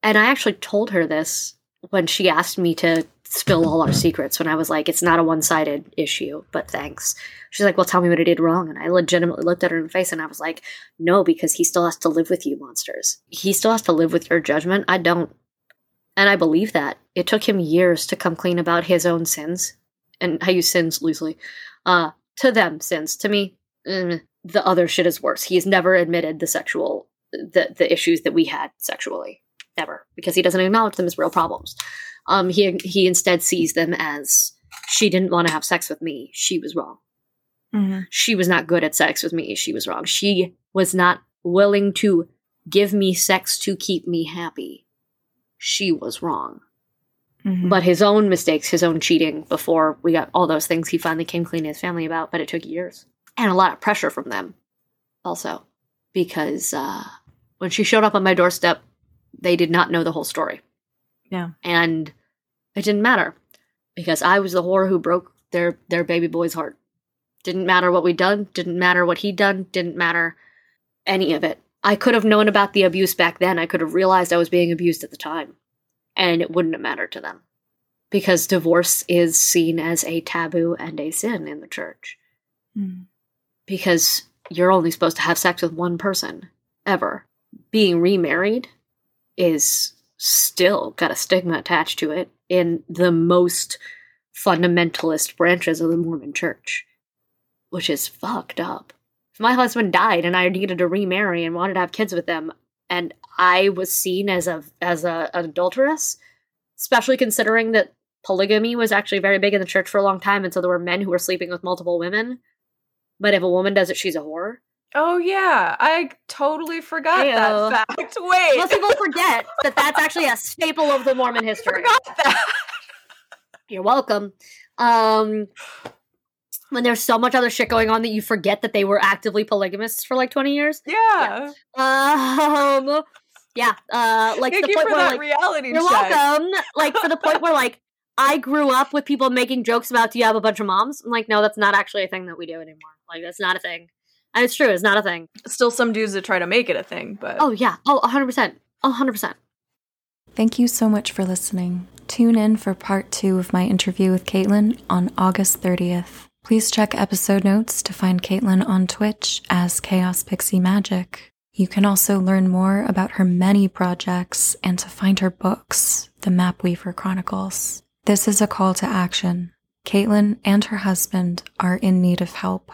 A: And I actually told her this when she asked me to spill all our secrets when I was like, it's not a one sided issue, but thanks. She's like, well, tell me what I did wrong. And I legitimately looked at her in the face and I was like, no, because he still has to live with you, monsters. He still has to live with your judgment. I don't. And I believe that. It took him years to come clean about his own sins. And I use sins loosely. Uh, to them, sins. To me, mm, the other shit is worse. He's never admitted the sexual, the, the issues that we had sexually. Never. Because he doesn't acknowledge them as real problems. Um, he, he instead sees them as she didn't want to have sex with me. She was wrong. Mm-hmm. She was not good at sex with me. She was wrong. She was not willing to give me sex to keep me happy she was wrong. Mm-hmm. But his own mistakes, his own cheating before we got all those things he finally came clean to his family about, but it took years. And a lot of pressure from them also. Because uh, when she showed up on my doorstep, they did not know the whole story.
B: Yeah.
A: And it didn't matter because I was the whore who broke their their baby boy's heart. Didn't matter what we'd done, didn't matter what he'd done, didn't matter any of it. I could have known about the abuse back then. I could have realized I was being abused at the time, and it wouldn't have mattered to them. Because divorce is seen as a taboo and a sin in the church. Mm. Because you're only supposed to have sex with one person, ever. Being remarried is still got a stigma attached to it in the most fundamentalist branches of the Mormon church, which is fucked up if my husband died and I needed to remarry and wanted to have kids with them, and I was seen as a as a, an adulteress, especially considering that polygamy was actually very big in the church for a long time, and so there were men who were sleeping with multiple women. But if a woman does it, she's a whore.
B: Oh yeah, I totally forgot Ew. that fact. Wait,
A: most people forget that that's actually a staple of the Mormon history.
B: I forgot that.
A: You're welcome. Um, when there's so much other shit going on that you forget that they were actively polygamists for like 20 years.
B: Yeah.
A: yeah. Um yeah, uh like
B: Thank
A: the point
B: where
A: like
B: reality
A: You're
B: check.
A: welcome. like for the point where like I grew up with people making jokes about do you have a bunch of moms? I'm like, no, that's not actually a thing that we do anymore. Like that's not a thing. And it's true, it's not a thing.
B: Still some dudes that try to make it a thing, but
A: Oh yeah. Oh 100%. 100%.
C: Thank you so much for listening. Tune in for part 2 of my interview with Caitlin on August 30th.
B: Please check episode notes to find Caitlin on Twitch as Chaos Pixie Magic. You can also learn more about her many projects and to find her books, The Mapweaver Chronicles. This is a call to action. Caitlin and her husband are in need of help.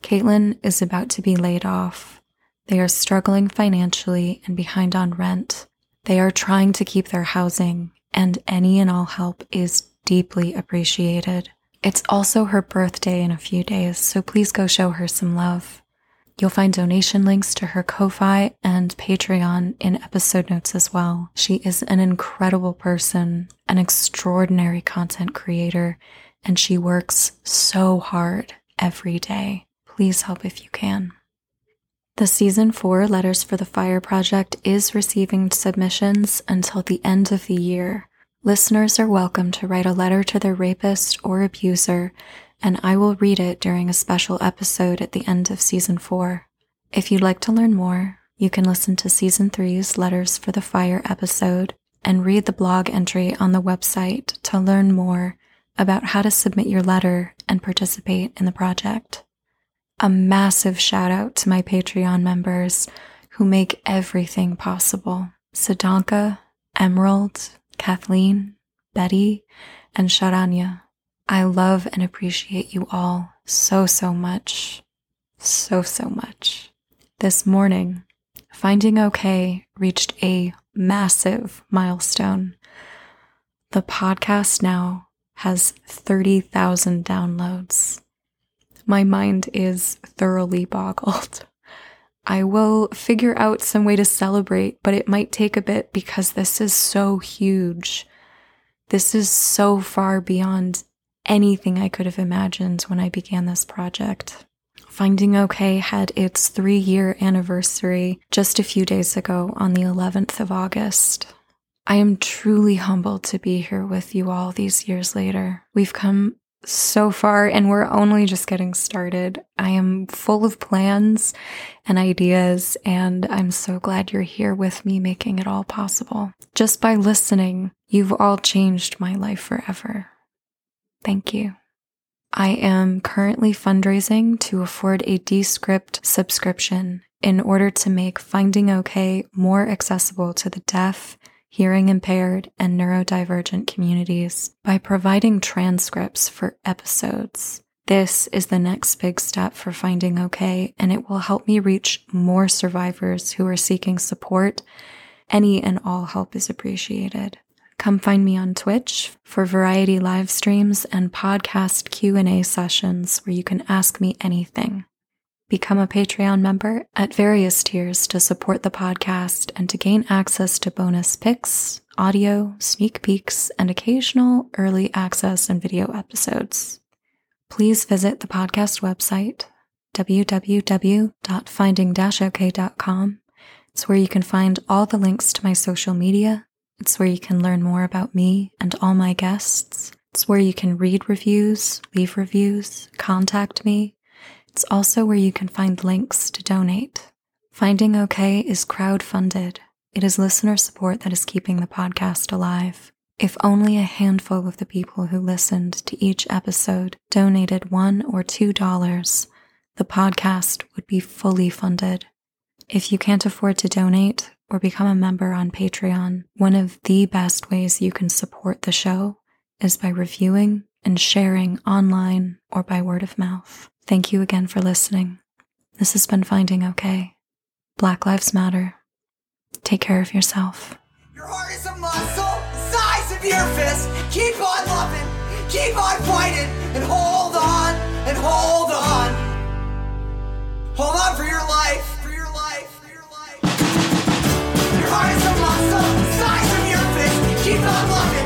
B: Caitlin is about to be laid off. They are struggling financially and behind on rent. They are trying to keep their housing, and any and all help is deeply appreciated. It's also her birthday in a few days, so please go show her some love. You'll find donation links to her Ko-fi and Patreon in episode notes as well. She is an incredible person, an extraordinary content creator, and she works so hard every day. Please help if you can. The season four Letters for the Fire project is receiving submissions until the end of the year. Listeners are welcome to write a letter to their rapist or abuser, and I will read it during a special episode at the end of season four. If you'd like to learn more, you can listen to season three's Letters for the Fire episode and read the blog entry on the website to learn more about how to submit your letter and participate in the project. A massive shout out to my Patreon members who make everything possible. Sadanka, Emerald, Kathleen, Betty, and Sharanya. I love and appreciate you all so, so much. So, so much. This morning, Finding OK reached a massive milestone. The podcast now has 30,000 downloads. My mind is thoroughly boggled. I will figure out some way to celebrate, but it might take a bit because this is so huge. This is so far beyond anything I could have imagined when I began this project. Finding OK had its three year anniversary just a few days ago on the 11th of August. I am truly humbled to be here with you all these years later. We've come so far, and we're only just getting started. I am full of plans and ideas, and I'm so glad you're here with me making it all possible. Just by listening, you've all changed my life forever. Thank you. I am currently fundraising to afford a Descript subscription in order to make Finding OK more accessible to the deaf hearing impaired, and neurodivergent communities by providing transcripts for episodes. This is the next big step for Finding OK, and it will help me reach more survivors who are seeking support. Any and all help is appreciated. Come find me on Twitch for variety live streams and podcast Q&A sessions where you can ask me anything. Become a Patreon member at various tiers to support the podcast and to gain access to bonus pics, audio, sneak peeks, and occasional early access and video episodes. Please visit the podcast website, www.finding-ok.com. It's where you can find all the links to my social media. It's where you can learn more about me and all my guests. It's where you can read reviews, leave reviews, contact me, it's also where you can find links to donate. Finding OK is crowd funded. It is listener support that is keeping the podcast alive. If only a handful of the people who listened to each episode donated one or two dollars, the podcast would be fully funded. If you can't afford to donate or become a member on Patreon, one of the best ways you can support the show is by reviewing and sharing online or by word of mouth. Thank you again for listening. This has been Finding Okay. Black Lives Matter. Take care of yourself. Your heart is a muscle, size of your fist. Keep on loving, keep on fighting, and hold on, and hold on.
C: Hold on for your life, for your life, for your life. Your heart is a muscle, size of your fist. Keep on loving.